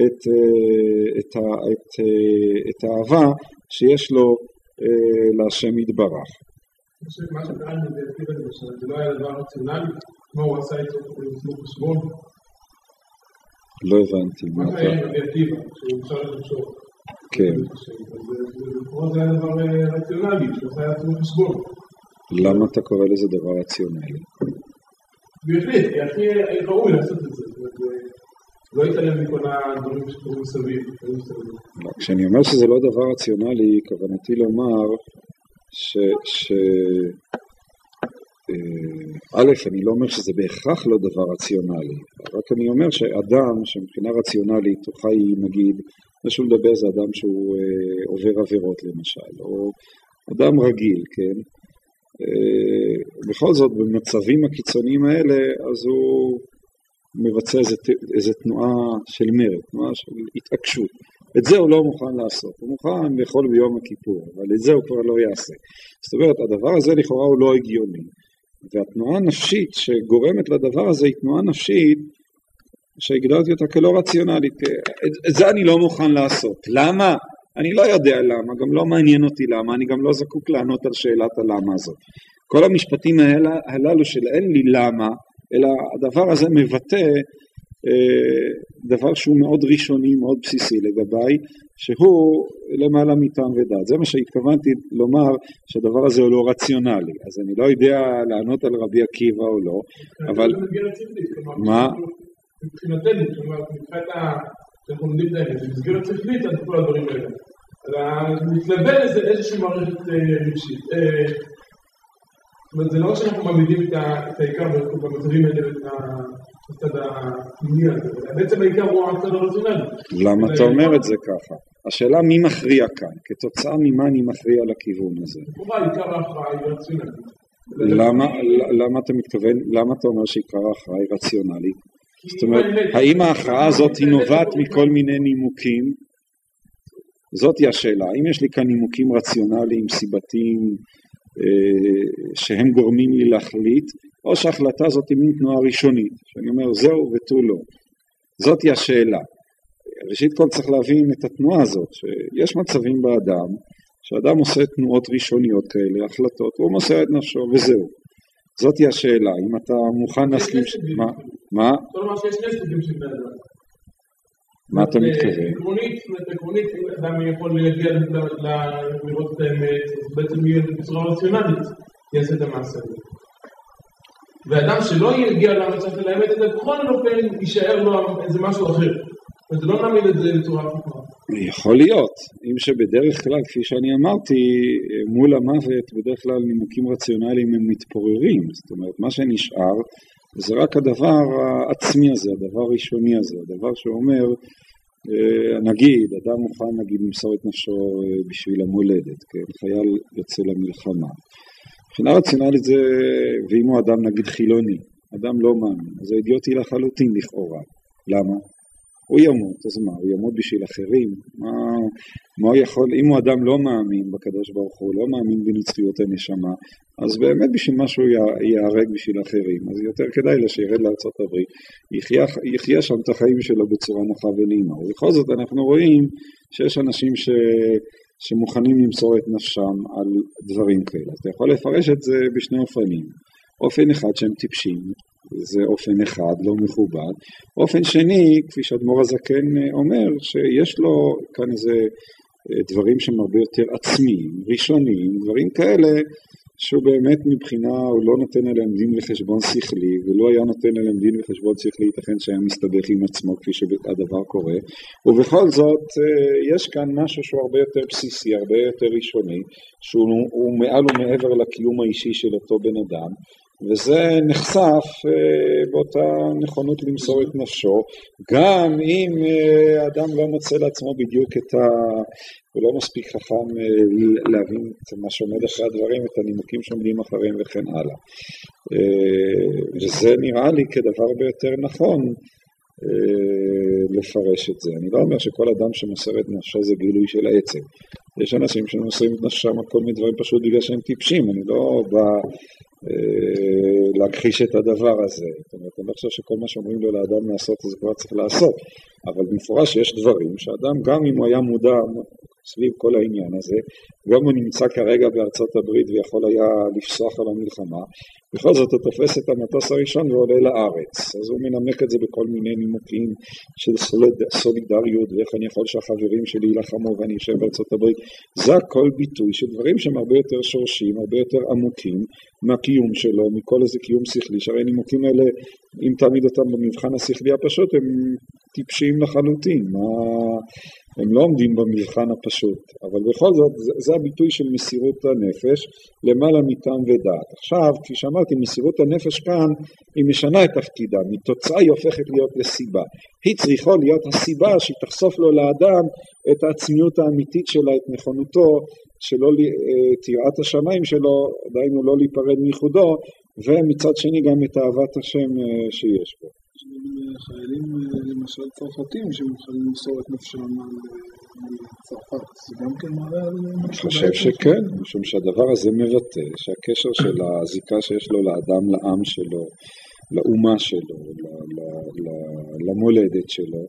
את, אה, את, את, את, אה, את האהבה שיש לו להשם יתברך. מה שקרה למשל, זה לא היה דבר רציונלי, כמו הוא עשה חשבון. לא הבנתי. מה לחשוב? כן. חשבון. למה אתה קורא לזה דבר רציונלי? בהחלט, כי הכי ראוי לעשות את זה. לא יתעלם מכל הדברים שקורים מסביב. כשאני אומר שזה לא דבר רציונלי, כוונתי לומר ש... א', אני לא אומר שזה בהכרח לא דבר רציונלי, רק אני אומר שאדם שמבחינה רציונלית הוא חי נגיד, מה שהוא מדבר זה אדם שהוא אה, עובר עבירות למשל, או אדם רגיל, כן? אה, בכל זאת במצבים הקיצוניים האלה אז הוא מבצע איזה, איזה תנועה של מרד, תנועה של התעקשות. את זה הוא לא מוכן לעשות, הוא מוכן לאכול ביום הכיפור, אבל את זה הוא כבר לא יעשה. זאת אומרת, הדבר הזה לכאורה הוא לא הגיוני. והתנועה הנפשית שגורמת לדבר הזה היא תנועה נפשית שהגדרתי אותה כלא רציונלית. את זה אני לא מוכן לעשות. למה? אני לא יודע למה, גם לא מעניין אותי למה, אני גם לא זקוק לענות על שאלת הלמה הזאת. כל המשפטים הללו של אין לי למה, אלא הדבר הזה מבטא אה, דבר שהוא מאוד ראשוני, מאוד בסיסי לגביי, שהוא למעלה מטעם ודת. זה מה שהתכוונתי לומר, שהדבר הזה הוא לא רציונלי. אז אני לא יודע לענות על רבי עקיבא או לא, אבל... מה? מבחינתנו, כלומר, מבחינת ה... שאנחנו לומדים את האמת, במסגרת שכלית על כל הדברים האלה. אלא מתלווה לזה איזושהי מערכת אה, רגשית. אה, זאת אומרת, זה לא שאנחנו מעמידים את העיקר במצבים האלה, הצד הפנימי הזה, בעצם העיקר הוא הצד הרציונלי. למה אתה אומר את זה ככה? השאלה מי מכריע כאן, כתוצאה ממה אני מכריע לכיוון הזה. למה, למה אתה מתכוון, למה אתה אומר שעיקר ההכרעה היא רציונלית? זאת אומרת, האם ההכרעה הזאת היא נובעת מכל מיני נימוקים? זאתי השאלה, האם יש לי כאן נימוקים רציונליים, סיבתיים, אה, שהם גורמים לי להחליט, או שההחלטה הזאת היא מין תנועה ראשונית, שאני אומר זהו ותו לא. זאתי השאלה. ראשית כל צריך להבין את התנועה הזאת, שיש מצבים באדם, שאדם עושה תנועות ראשוניות כאלה, החלטות, הוא מוסר את נפשו וזהו. זאתי השאלה, אם אתה מוכן להסכים... מה? מה? כלומר שיש שני סוגים של בני אדם. מה אתה מתכוון? עקרונית, עקרונית, אם אדם יכול להגיע לראות את האמת, אז בעצם יהיה בצורה רציונלית, יעשה את המעשה הזה. ואדם שלא יגיע למצב של האמת הזה, בכל אופן יישאר לו איזה משהו אחר. וזה לא נעמיד את זה בצורה הפוכה. יכול להיות, אם שבדרך כלל, כפי שאני אמרתי, מול המוות בדרך כלל נימוקים רציונליים הם מתפוררים, זאת אומרת, מה שנשאר זה רק הדבר העצמי הזה, הדבר הראשוני הזה, הדבר שאומר, אה, נגיד, אדם מוכן נגיד למסור את נפשו אה, בשביל המולדת, כן, חייל יוצא למלחמה. מבחינה רציונלית זה, ואם הוא אדם נגיד חילוני, אדם לא מאמין, זה אידיוטי לחלוטין לכאורה. למה? הוא ימות, אז מה, הוא ימות בשביל אחרים? מה, מה הוא יכול, אם הוא אדם לא מאמין בקדוש ברוך הוא, לא מאמין בנצחיות הנשמה, אז באמת בשביל מה שהוא ייהרג בשביל אחרים, אז יותר כדאי לו שירד לארצות הברית, יחיה, יחיה שם את החיים שלו בצורה נוחה ונעימה. ובכל זאת אנחנו רואים שיש אנשים ש... שמוכנים למסור את נפשם על דברים כאלה. אתה יכול לפרש את זה בשני אופנים. אופן אחד שהם טיפשים, זה אופן אחד, לא מכובד. אופן שני, כפי שאדמו"ר הזקן אומר, שיש לו כאן איזה אה, דברים שהם הרבה יותר עצמיים, ראשוניים, דברים כאלה שהוא באמת מבחינה, הוא לא נותן עליהם דין וחשבון שכלי, ולא היה נותן עליהם דין וחשבון שכלי, ייתכן שהיה מסתבך עם עצמו כפי שהדבר קורה, ובכל זאת אה, יש כאן משהו שהוא הרבה יותר בסיסי, הרבה יותר ראשוני, שהוא מעל ומעבר לקיום האישי של אותו בן אדם, וזה נחשף אה, באותה נכונות למסור את נפשו, גם אם אה, אדם לא מוצא לעצמו בדיוק את ה... הוא לא מספיק חכם אה, להבין את מה שעומד אחרי הדברים, את הנימוקים שעומדים אחריהם וכן הלאה. וזה נראה לי כדבר הרבה יותר נכון לפרש את זה. אני לא אומר שכל אדם שמוסר את נפשו זה גילוי של העצם. יש אנשים שמוסרים את נפשם על כל מיני דברים פשוט בגלל שהם טיפשים, אני לא בא להכחיש את הדבר הזה. זאת אומרת, אני לא חושב שכל מה שאומרים לו לאדם לעשות, זה כבר צריך לעשות. אבל במפורש יש דברים שאדם, גם אם הוא היה מודע סביב כל העניין הזה, גם הוא נמצא כרגע בארצות הברית ויכול היה לפסוח על המלחמה, בכל זאת הוא תופס את המטוס הראשון ועולה לארץ. אז הוא מנמק את זה בכל מיני נימוקים של סוליד, סולידריות ואיך אני יכול שהחברים שלי יילחמו ואני אשב בארצות הברית. זה הכל ביטוי של דברים שהם הרבה יותר שורשיים, הרבה יותר עמוקים מהקיום שלו, מכל איזה קיום שכלי, שהרי הנימוקים האלה, אם תעמיד אותם במבחן השכלי הפשוט, הם טיפשיים לחלוטין. מה... הם לא עומדים במבחן הפשוט, אבל בכל זאת זה, זה הביטוי של מסירות הנפש למעלה מטעם ודעת. עכשיו, כפי שאמרתי, מסירות הנפש כאן היא משנה את תפקידה, מתוצאה היא הופכת להיות לסיבה. היא צריכה להיות הסיבה שהיא תחשוף לו לאדם את העצמיות האמיתית שלה, את נכונותו, שלא את אה, יראת השמיים שלו, דהיינו לא להיפרד מייחודו, ומצד שני גם את אהבת השם אה, שיש בו. חיילים אה, למשל צרפתים שמוכנים למסור את נפשם על צרפת, זה גם כן מראה על משהו? אני חושב שכן, משום שהדבר הזה מבטא שהקשר של הזיקה שיש לו לאדם, לעם שלו, לאומה שלו, למולדת שלו,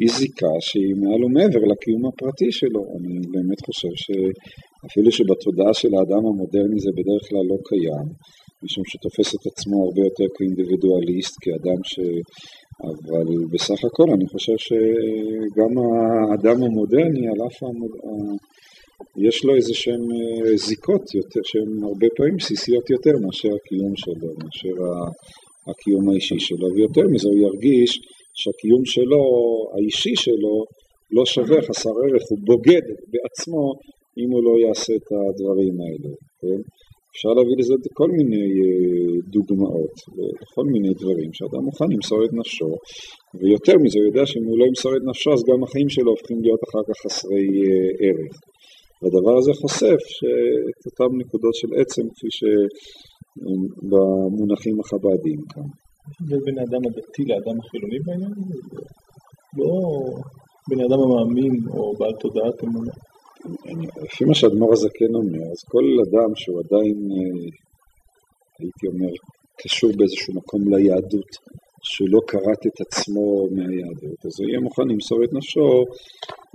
היא זיקה שהיא מעל ומעבר לקיום הפרטי שלו. אני באמת חושב שאפילו שבתודעה של האדם המודרני זה בדרך כלל לא קיים, משום שתופס את עצמו הרבה יותר כאינדיבידואליסט, כאדם ש... אבל בסך הכל אני חושב שגם האדם המודרני, על אף המוד... יש לו איזה שהן אה, זיקות יותר, שהן הרבה פעמים בסיסיות יותר מאשר הקיום שלו, מאשר הקיום האישי שלו, ויותר מזה הוא ירגיש שהקיום שלו, האישי שלו, לא שווה חסר ערך, הוא בוגד בעצמו אם הוא לא יעשה את הדברים האלה, כן? אפשר להביא לזה כל מיני אה, דוגמאות, כל מיני דברים שאדם מוכן למסור את נפשו, ויותר מזה הוא יודע שאם הוא לא ימסור את נפשו אז גם החיים שלו הופכים להיות אחר כך חסרי אה, ערך. והדבר הזה חושף את אותן נקודות של עצם כפי שבמונחים החב"דיים כאן. זה בין האדם הדתי לאדם החילוני בעניין הזה? לא בין האדם המאמין או בעל תודעת אמונה. לפי מה שאדמו"ר הזקן אומר, אז כל אדם שהוא עדיין, אה, הייתי אומר, קשור באיזשהו מקום ליהדות, שהוא לא כרת את עצמו מהיהדות, אז הוא יהיה מוכן למסור את נפשו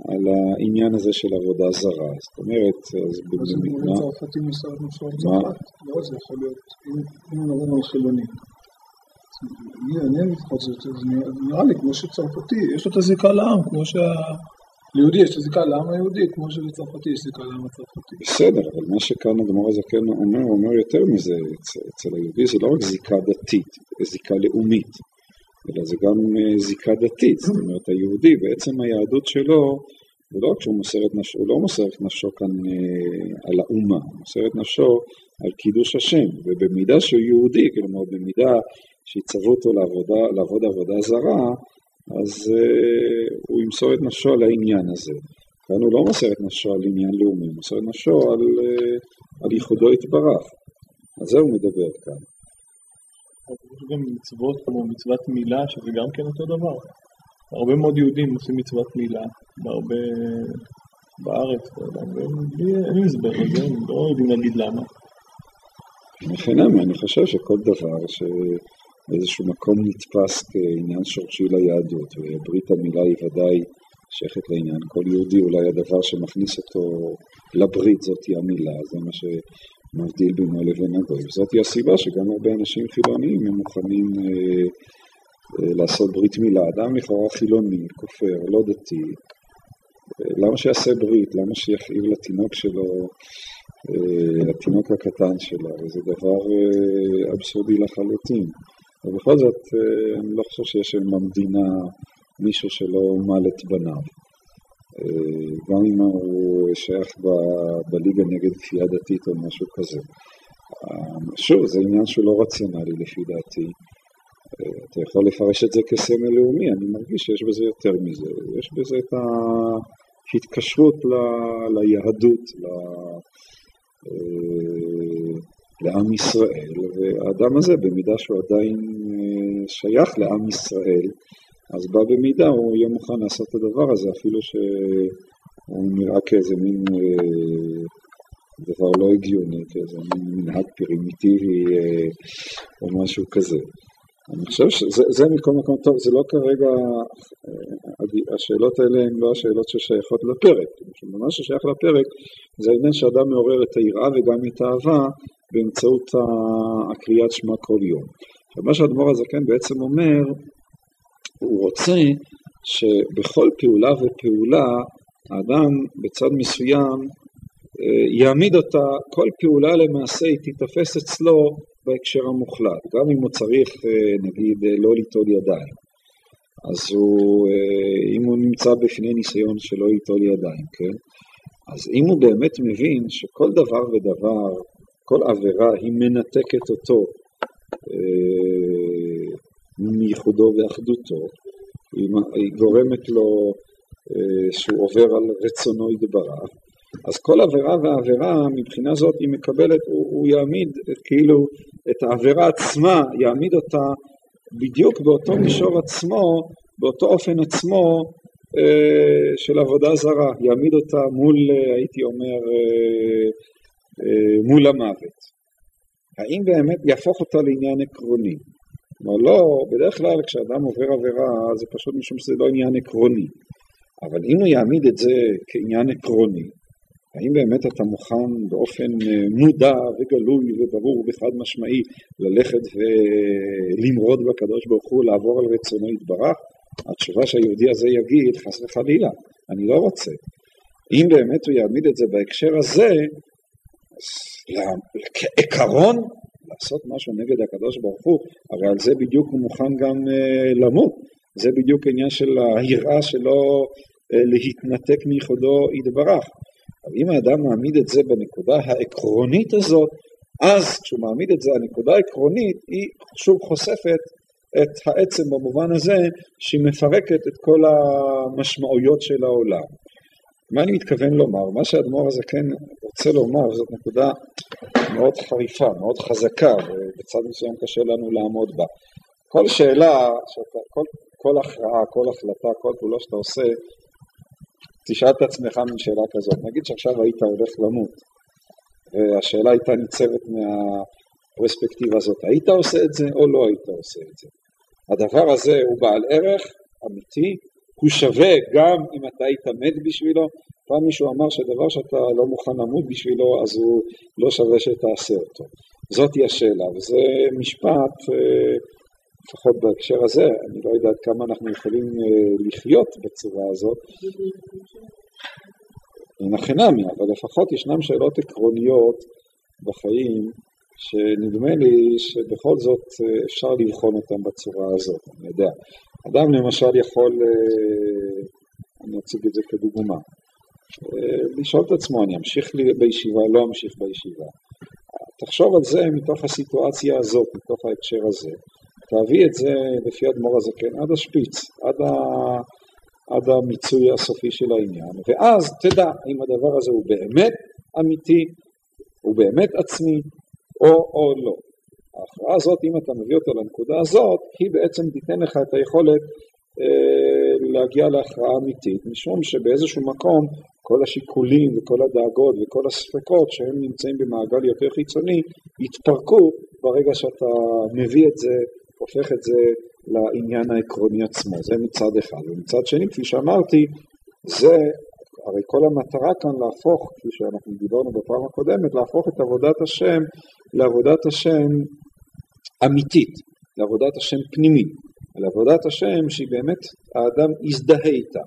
על העניין הזה של עבודה זרה. זאת אומרת, אז במדינה... אז צרפתי מסר את נפשו על צרפת? לא, זה יכול להיות, אם מדברים על חילונים. אני לפחות זה נראה לי כמו שצרפתי, יש לו את הזיקה לעם, כמו שה... ליהודי יש זיקה לעם היהודי, כמו שלצרפתי יש זיקה לעם הצרפתי. בסדר, אבל מה שכאן אדמו"ר הזקן אומר, הוא אומר יותר מזה, אצל היהודי זה לא רק זיקה דתית, זיקה לאומית, אלא זה גם אה, זיקה דתית, זאת אומרת היהודי בעצם היהדות שלו, זה לא רק שהוא מוסר את נפשו, הוא לא מוסר את נפשו כאן אה, על האומה, הוא מוסר את נפשו על קידוש השם, ובמידה שהוא יהודי, כלומר במידה שיצוו אותו לעבודה, לעבוד עבודה זרה, אז uh, הוא ימסור את נפשו על העניין הזה. כאן הוא לא מוסר את נפשו על עניין לאומי, הוא מוסר את נפשו על, uh, על ייחודו יתברך. על זה הוא מדבר כאן. יש גם מצוות כמו מצוות מילה, שזה גם כן אותו דבר. הרבה מאוד יהודים עושים מצוות מילה, בהרבה... בארץ, אין הסבר לזה, הם לא יודעים להגיד למה. בחינם, אני חושב שכל דבר שבאיזשהו מקום נתפס כעניין שורשי ליהדות, וברית המילה היא ודאי שייכת לעניין, כל יהודי אולי הדבר שמכניס אותו לברית זאתי המילה, זה מה שמבדיל בינו לבין הגוי. זאתי הסיבה שגם הרבה אנשים חילוניים הם מוכנים אה, אה, לעשות ברית מילה. אדם לכאורה חילוני, כופר, לא דתי, אה, למה שיעשה ברית? למה שיכאיב לתינוק שלו, אה, התינוק הקטן שלו? זה דבר אה, אבסורדי לחלוטין. ובכל זאת, אה, אני לא חושב שיש במדינה מישהו שלא מל את בניו. אה, גם אם הוא שייך בליגה נגד כפייה דתית או משהו כזה. אה, שוב, זה עניין שהוא לא רציונלי לפי דעתי. אתה יכול לפרש את זה כסמל לאומי, אני מרגיש שיש בזה יותר מזה. יש בזה את ההתקשרות ל... ליהדות, ל... לעם ישראל, והאדם הזה, במידה שהוא עדיין שייך לעם ישראל, אז בא במידה הוא יהיה מוכן לעשות את הדבר הזה, אפילו שהוא נראה כאיזה מין אה, דבר לא הגיוני, כאיזה מין מנהג פרימיטיבי אה, או משהו כזה. אני חושב שזה מכל מקום טוב, זה לא כרגע, אה, השאלות האלה הן לא השאלות ששייכות לפרק. מה ששייך לפרק זה העניין שאדם מעורר את היראה וגם את האהבה באמצעות הקריאת שמע כל יום. מה שהאדמו"ר הזקן בעצם אומר, הוא רוצה שבכל פעולה ופעולה האדם בצד מסוים אה, יעמיד אותה, כל פעולה למעשה היא תיתפס אצלו בהקשר המוחלט, גם אם הוא צריך אה, נגיד אה, לא ליטול ידיים, אז הוא, אם הוא נמצא בפני ניסיון שלא ליטול ידיים, כן? אז אם הוא באמת מבין שכל דבר ודבר, כל עבירה היא מנתקת אותו מייחודו ואחדותו, היא גורמת לו אה, שהוא עובר על רצונו יתברך, אז כל עבירה ועבירה מבחינה זאת היא מקבלת, הוא, הוא יעמיד את, כאילו את העבירה עצמה, יעמיד אותה בדיוק באותו מישור עצמו, באותו אופן עצמו אה, של עבודה זרה, יעמיד אותה מול, אה, הייתי אומר, אה, אה, מול המוות. האם באמת יהפוך אותה לעניין עקרוני? כלומר לא, בדרך כלל כשאדם עובר עבירה זה פשוט משום שזה לא עניין עקרוני. אבל אם הוא יעמיד את זה כעניין עקרוני, האם באמת אתה מוכן באופן אה, מודע וגלוי וברור וחד משמעי ללכת ולמרוד בקדוש ברוך הוא, לעבור על רצונו יתברך? התשובה שהיהודי הזה יגיד, חס וחלילה, אני לא רוצה. אם באמת הוא יעמיד את זה בהקשר הזה, אז כעיקרון לעשות משהו נגד הקדוש ברוך הוא, הרי על זה בדיוק הוא מוכן גם אה, למות. זה בדיוק עניין של היראה שלו אה, להתנתק מיחודו יתברך. אבל אם האדם מעמיד את זה בנקודה העקרונית הזאת, אז כשהוא מעמיד את זה, הנקודה העקרונית היא שוב חושפת את העצם במובן הזה שהיא מפרקת את כל המשמעויות של העולם. מה אני מתכוון לומר? מה שהאדמו"ר הזה כן רוצה לומר, זאת נקודה מאוד חריפה, מאוד חזקה, ובצד מסוים קשה לנו לעמוד בה. כל שאלה, שאתה, כל, כל הכרעה, כל החלטה, כל פעולה שאתה עושה, תשאל את עצמך מן שאלה כזאת. נגיד שעכשיו היית הולך למות, והשאלה הייתה ניצבת מהפרספקטיבה הזאת, היית עושה את זה או לא היית עושה את זה? הדבר הזה הוא בעל ערך אמיתי, הוא שווה גם אם אתה היית מת בשבילו. פעם מישהו אמר שדבר שאתה לא מוכן למות בשבילו, אז הוא לא שווה שתעשה אותו. זאתי השאלה, וזה משפט, אה, לפחות בהקשר הזה, אני לא יודע כמה אנחנו יכולים אה, לחיות בצורה הזאת. אין הכי נמי, אבל לפחות ישנן שאלות עקרוניות בחיים שנדמה לי שבכל זאת אה, אפשר לבחון אותם בצורה הזאת, אני יודע. אדם למשל יכול, אה, אני אציג את זה כדוגמה, לשאול את עצמו, אני אמשיך בישיבה, לא אמשיך בישיבה. תחשוב על זה מתוך הסיטואציה הזאת, מתוך ההקשר הזה. תביא את זה לפי אדמו"ר הזקן עד השפיץ, עד, ה... עד המיצוי הסופי של העניין, ואז תדע אם הדבר הזה הוא באמת אמיתי, הוא באמת עצמי, או או לא. ההכרעה הזאת, אם אתה מביא אותה לנקודה הזאת, היא בעצם תיתן לך את היכולת אה, להגיע להכרעה אמיתית, משום שבאיזשהו מקום כל השיקולים וכל הדאגות וכל הספקות שהם נמצאים במעגל יותר חיצוני יתפרקו ברגע שאתה מביא את זה, הופך את זה לעניין העקרוני עצמו, זה מצד אחד. ומצד שני, כפי שאמרתי, זה, הרי כל המטרה כאן להפוך, כפי שאנחנו דיברנו בפעם הקודמת, להפוך את עבודת השם לעבודת השם אמיתית, לעבודת השם פנימית, לעבודת השם שהיא באמת האדם יזדהה איתה.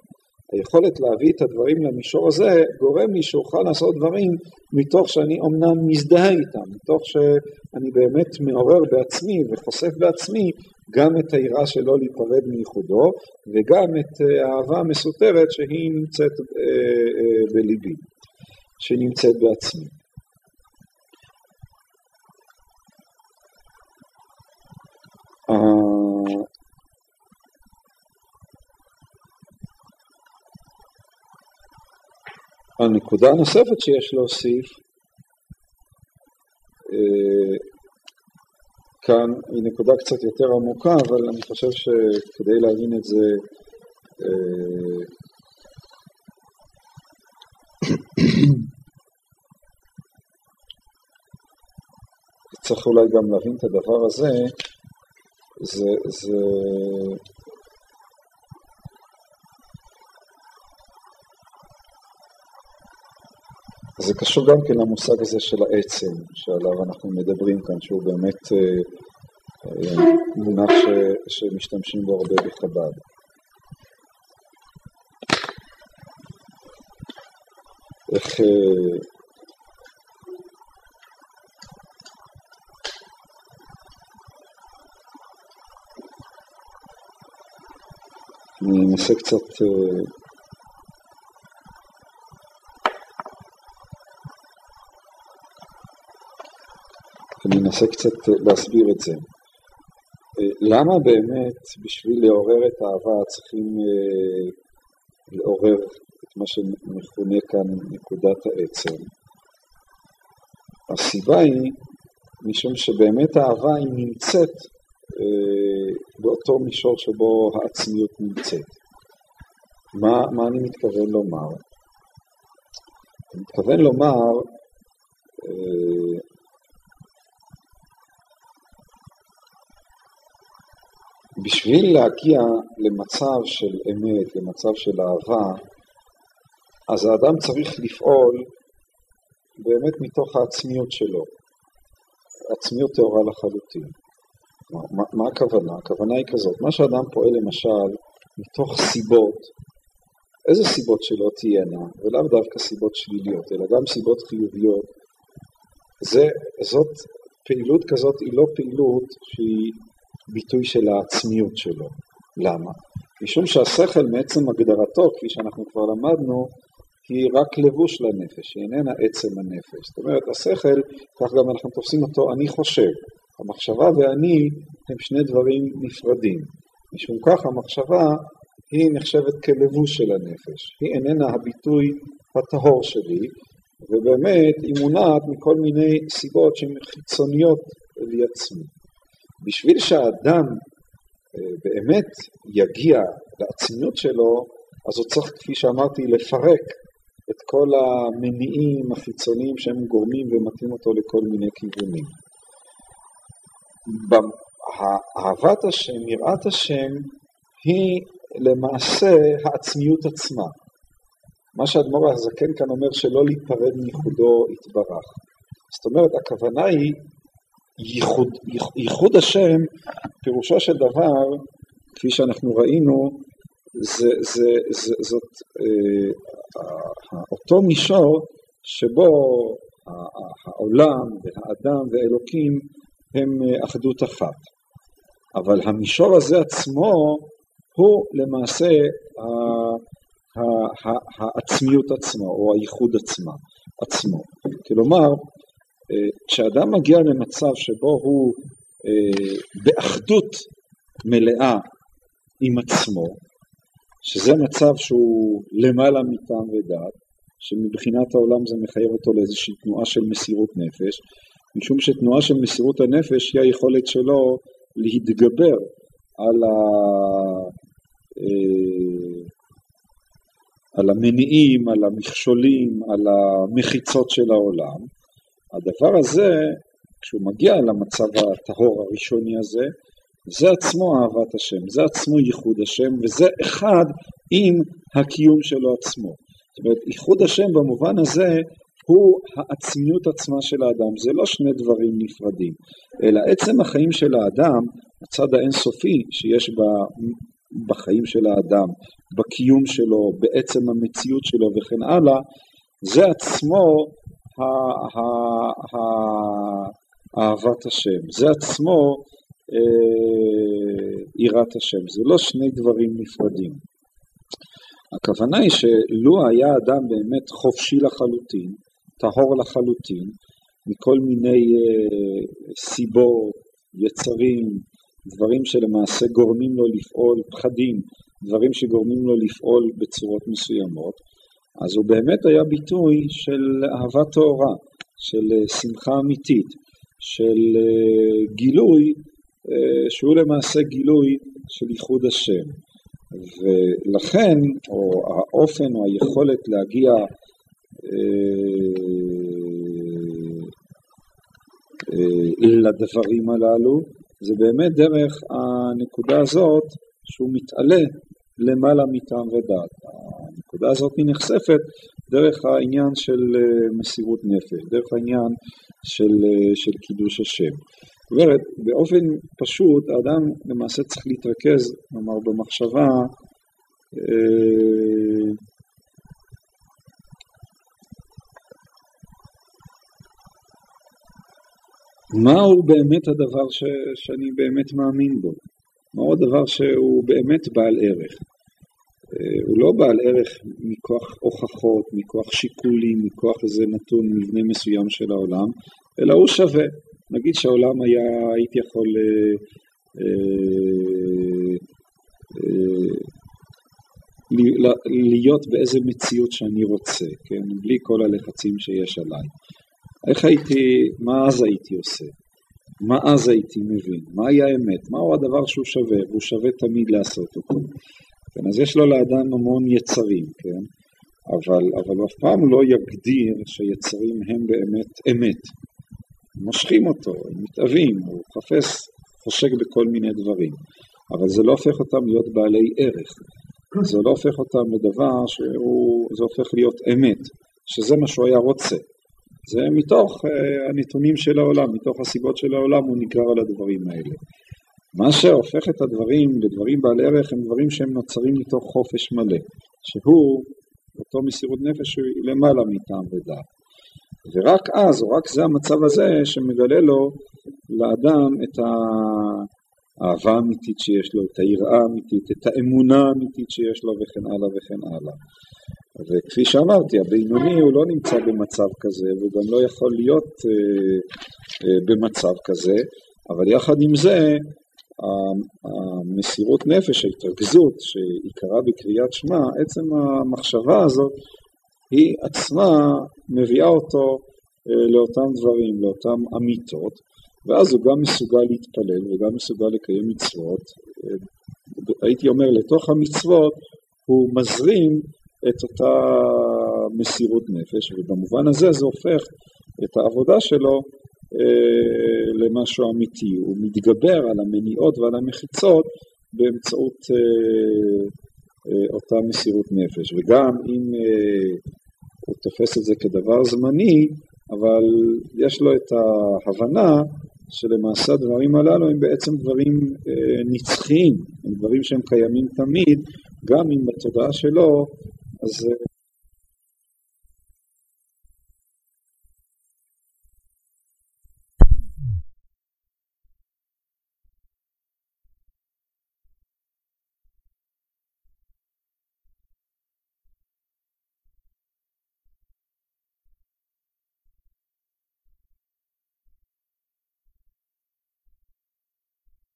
היכולת להביא את הדברים למישור הזה גורם לי שאוכל לעשות דברים מתוך שאני אומנם מזדהה איתם, מתוך שאני באמת מעורר בעצמי וחושף בעצמי גם את היראה שלו להיפרד מייחודו וגם את האהבה המסותרת שהיא נמצאת אה, אה, בליבי, שנמצאת בעצמי. הנקודה הנוספת שיש להוסיף אה, כאן היא נקודה קצת יותר עמוקה, אבל אני חושב שכדי להבין את זה אה, צריך אולי גם להבין את הדבר הזה, זה, זה זה קשור גם כן למושג הזה של העצם, שעליו אנחנו מדברים כאן, שהוא באמת אה, אה, מונח ש, שמשתמשים בו הרבה בחב"ד. איך... אה, אני אנסה קצת אני אנסה קצת להסביר את זה. למה באמת בשביל לעורר את האהבה צריכים אה, לעורר את מה שמכונה כאן נקודת העצם? הסיבה היא משום שבאמת האהבה היא נמצאת אה, באותו מישור שבו העצמיות נמצאת. מה, מה אני מתכוון לומר? אני מתכוון לומר בשביל להגיע למצב של אמת, למצב של אהבה, אז האדם צריך לפעול באמת מתוך העצמיות שלו, עצמיות טהורה לחלוטין. מה, מה הכוונה? הכוונה היא כזאת, מה שאדם פועל למשל מתוך סיבות, איזה סיבות שלא תהיינה, ולאו דווקא סיבות שליליות, אלא גם סיבות חיוביות, זה, זאת פעילות כזאת היא לא פעילות שהיא ביטוי של העצמיות שלו. למה? משום שהשכל מעצם הגדרתו, כפי שאנחנו כבר למדנו, היא רק לבוש לנפש, היא איננה עצם הנפש. זאת אומרת, השכל, כך גם אנחנו תופסים אותו, אני חושב. המחשבה ואני הם שני דברים נפרדים. משום כך המחשבה היא נחשבת כלבוש של הנפש. היא איננה הביטוי הטהור שלי, ובאמת היא מונעת מכל מיני סיבות שהן חיצוניות לי עצמי. בשביל שהאדם אה, באמת יגיע לעצמיות שלו, אז הוא צריך, כפי שאמרתי, לפרק את כל המניעים החיצוניים שהם גורמים ומתאים אותו לכל מיני כיוונים. אהבת השם, יראת השם, היא למעשה העצמיות עצמה. מה שאדמו"ר הזקן כאן אומר שלא להיפרד מייחודו יתברך. זאת אומרת, הכוונה היא ייחוד, ייחוד השם, פירושו של דבר, כפי שאנחנו ראינו, זה, זה, זה, זאת אה, אותו מישור שבו העולם והאדם והאלוקים הם אה, אחדות אחת. אבל המישור הזה עצמו הוא למעשה העצמיות עצמה או הייחוד עצמה, עצמו. כלומר, כשאדם מגיע למצב שבו הוא אה, באחדות מלאה עם עצמו, שזה מצב שהוא למעלה מטעם ודעת, שמבחינת העולם זה מחייב אותו לאיזושהי תנועה של מסירות נפש, משום שתנועה של מסירות הנפש היא היכולת שלו להתגבר על, ה, אה, על המניעים, על המכשולים, על המחיצות של העולם. הדבר הזה, כשהוא מגיע למצב הטהור הראשוני הזה, זה עצמו אהבת השם, זה עצמו ייחוד השם, וזה אחד עם הקיום שלו עצמו. זאת אומרת, ייחוד השם במובן הזה הוא העצמיות עצמה של האדם, זה לא שני דברים נפרדים, אלא עצם החיים של האדם, הצד האינסופי שיש בחיים של האדם, בקיום שלו, בעצם המציאות שלו וכן הלאה, זה עצמו אהבת השם, זה עצמו אה, יראת השם, זה לא שני דברים נפרדים. הכוונה היא שלו היה אדם באמת חופשי לחלוטין, טהור לחלוטין, מכל מיני אה, סיבות, יצרים, דברים שלמעשה גורמים לו לפעול, פחדים, דברים שגורמים לו לפעול בצורות מסוימות, אז הוא באמת היה ביטוי של אהבה טהורה, של אה, שמחה אמיתית, של אה, גילוי אה, שהוא למעשה גילוי של ייחוד השם. ולכן, או האופן או היכולת להגיע לדברים הללו, זה באמת דרך הנקודה הזאת שהוא מתעלה למעלה מטעם ודעת. הנקודה הזאת היא נחשפת דרך העניין של אה, מסירות נפש, דרך העניין של, אה, של קידוש השם. זאת אומרת, באופן פשוט האדם למעשה צריך להתרכז, כלומר במחשבה אה, מהו באמת הדבר ש, שאני באמת מאמין בו? מהו הדבר שהוא באמת בעל ערך? אה, הוא לא בעל ערך מכוח הוכחות, מכוח שיקולים, מכוח איזה נתון מבנה מסוים של העולם, אלא הוא שווה. נגיד שהעולם היה, הייתי יכול אה, אה, אה, להיות באיזה מציאות שאני רוצה, כן? בלי כל הלחצים שיש עליי. איך הייתי, מה אז הייתי עושה? מה אז הייתי מבין? מהי האמת? מהו הדבר שהוא שווה? והוא שווה תמיד לעשות אותו. כן, אז יש לו לאדם המון יצרים, כן? אבל, אבל אף פעם לא יגדיר שיצרים הם באמת אמת. מושכים אותו, הם מתאבים, הוא חפש, חושק בכל מיני דברים. אבל זה לא הופך אותם להיות בעלי ערך. זה לא הופך אותם לדבר שהוא, זה הופך להיות אמת, שזה מה שהוא היה רוצה. זה מתוך uh, הנתונים של העולם, מתוך הסיבות של העולם הוא נגרר על הדברים האלה. מה שהופך את הדברים לדברים בעלי ערך הם דברים שהם נוצרים מתוך חופש מלא, שהוא, אותו מסירות נפש שהוא למעלה מטעם ודעת. ורק אז, או רק זה המצב הזה, שמגלה לו, לאדם, את האהבה האמיתית שיש לו, את היראה האמיתית, את האמונה האמיתית שיש לו, וכן הלאה וכן הלאה. וכפי שאמרתי, הבינוני הוא לא נמצא במצב כזה, והוא גם לא יכול להיות אה, אה, במצב כזה, אבל יחד עם זה, המסירות נפש, ההתרכזות שעיקרה בקריאת שמע, עצם המחשבה הזאת, היא עצמה מביאה אותו אה, לאותם דברים, לאותם אמיתות, ואז הוא גם מסוגל להתפלל וגם מסוגל לקיים מצוות. אה, הייתי אומר, לתוך המצוות הוא מזרים את אותה מסירות נפש, ובמובן הזה זה הופך את העבודה שלו למשהו אמיתי, הוא מתגבר על המניעות ועל המחיצות באמצעות אה, אה, אותה מסירות נפש, וגם אם הוא תופס את זה כדבר זמני, אבל יש לו את ההבנה שלמעשה הדברים הללו הם בעצם דברים נצחיים, הם דברים שהם קיימים תמיד, גם אם בתודעה שלו אז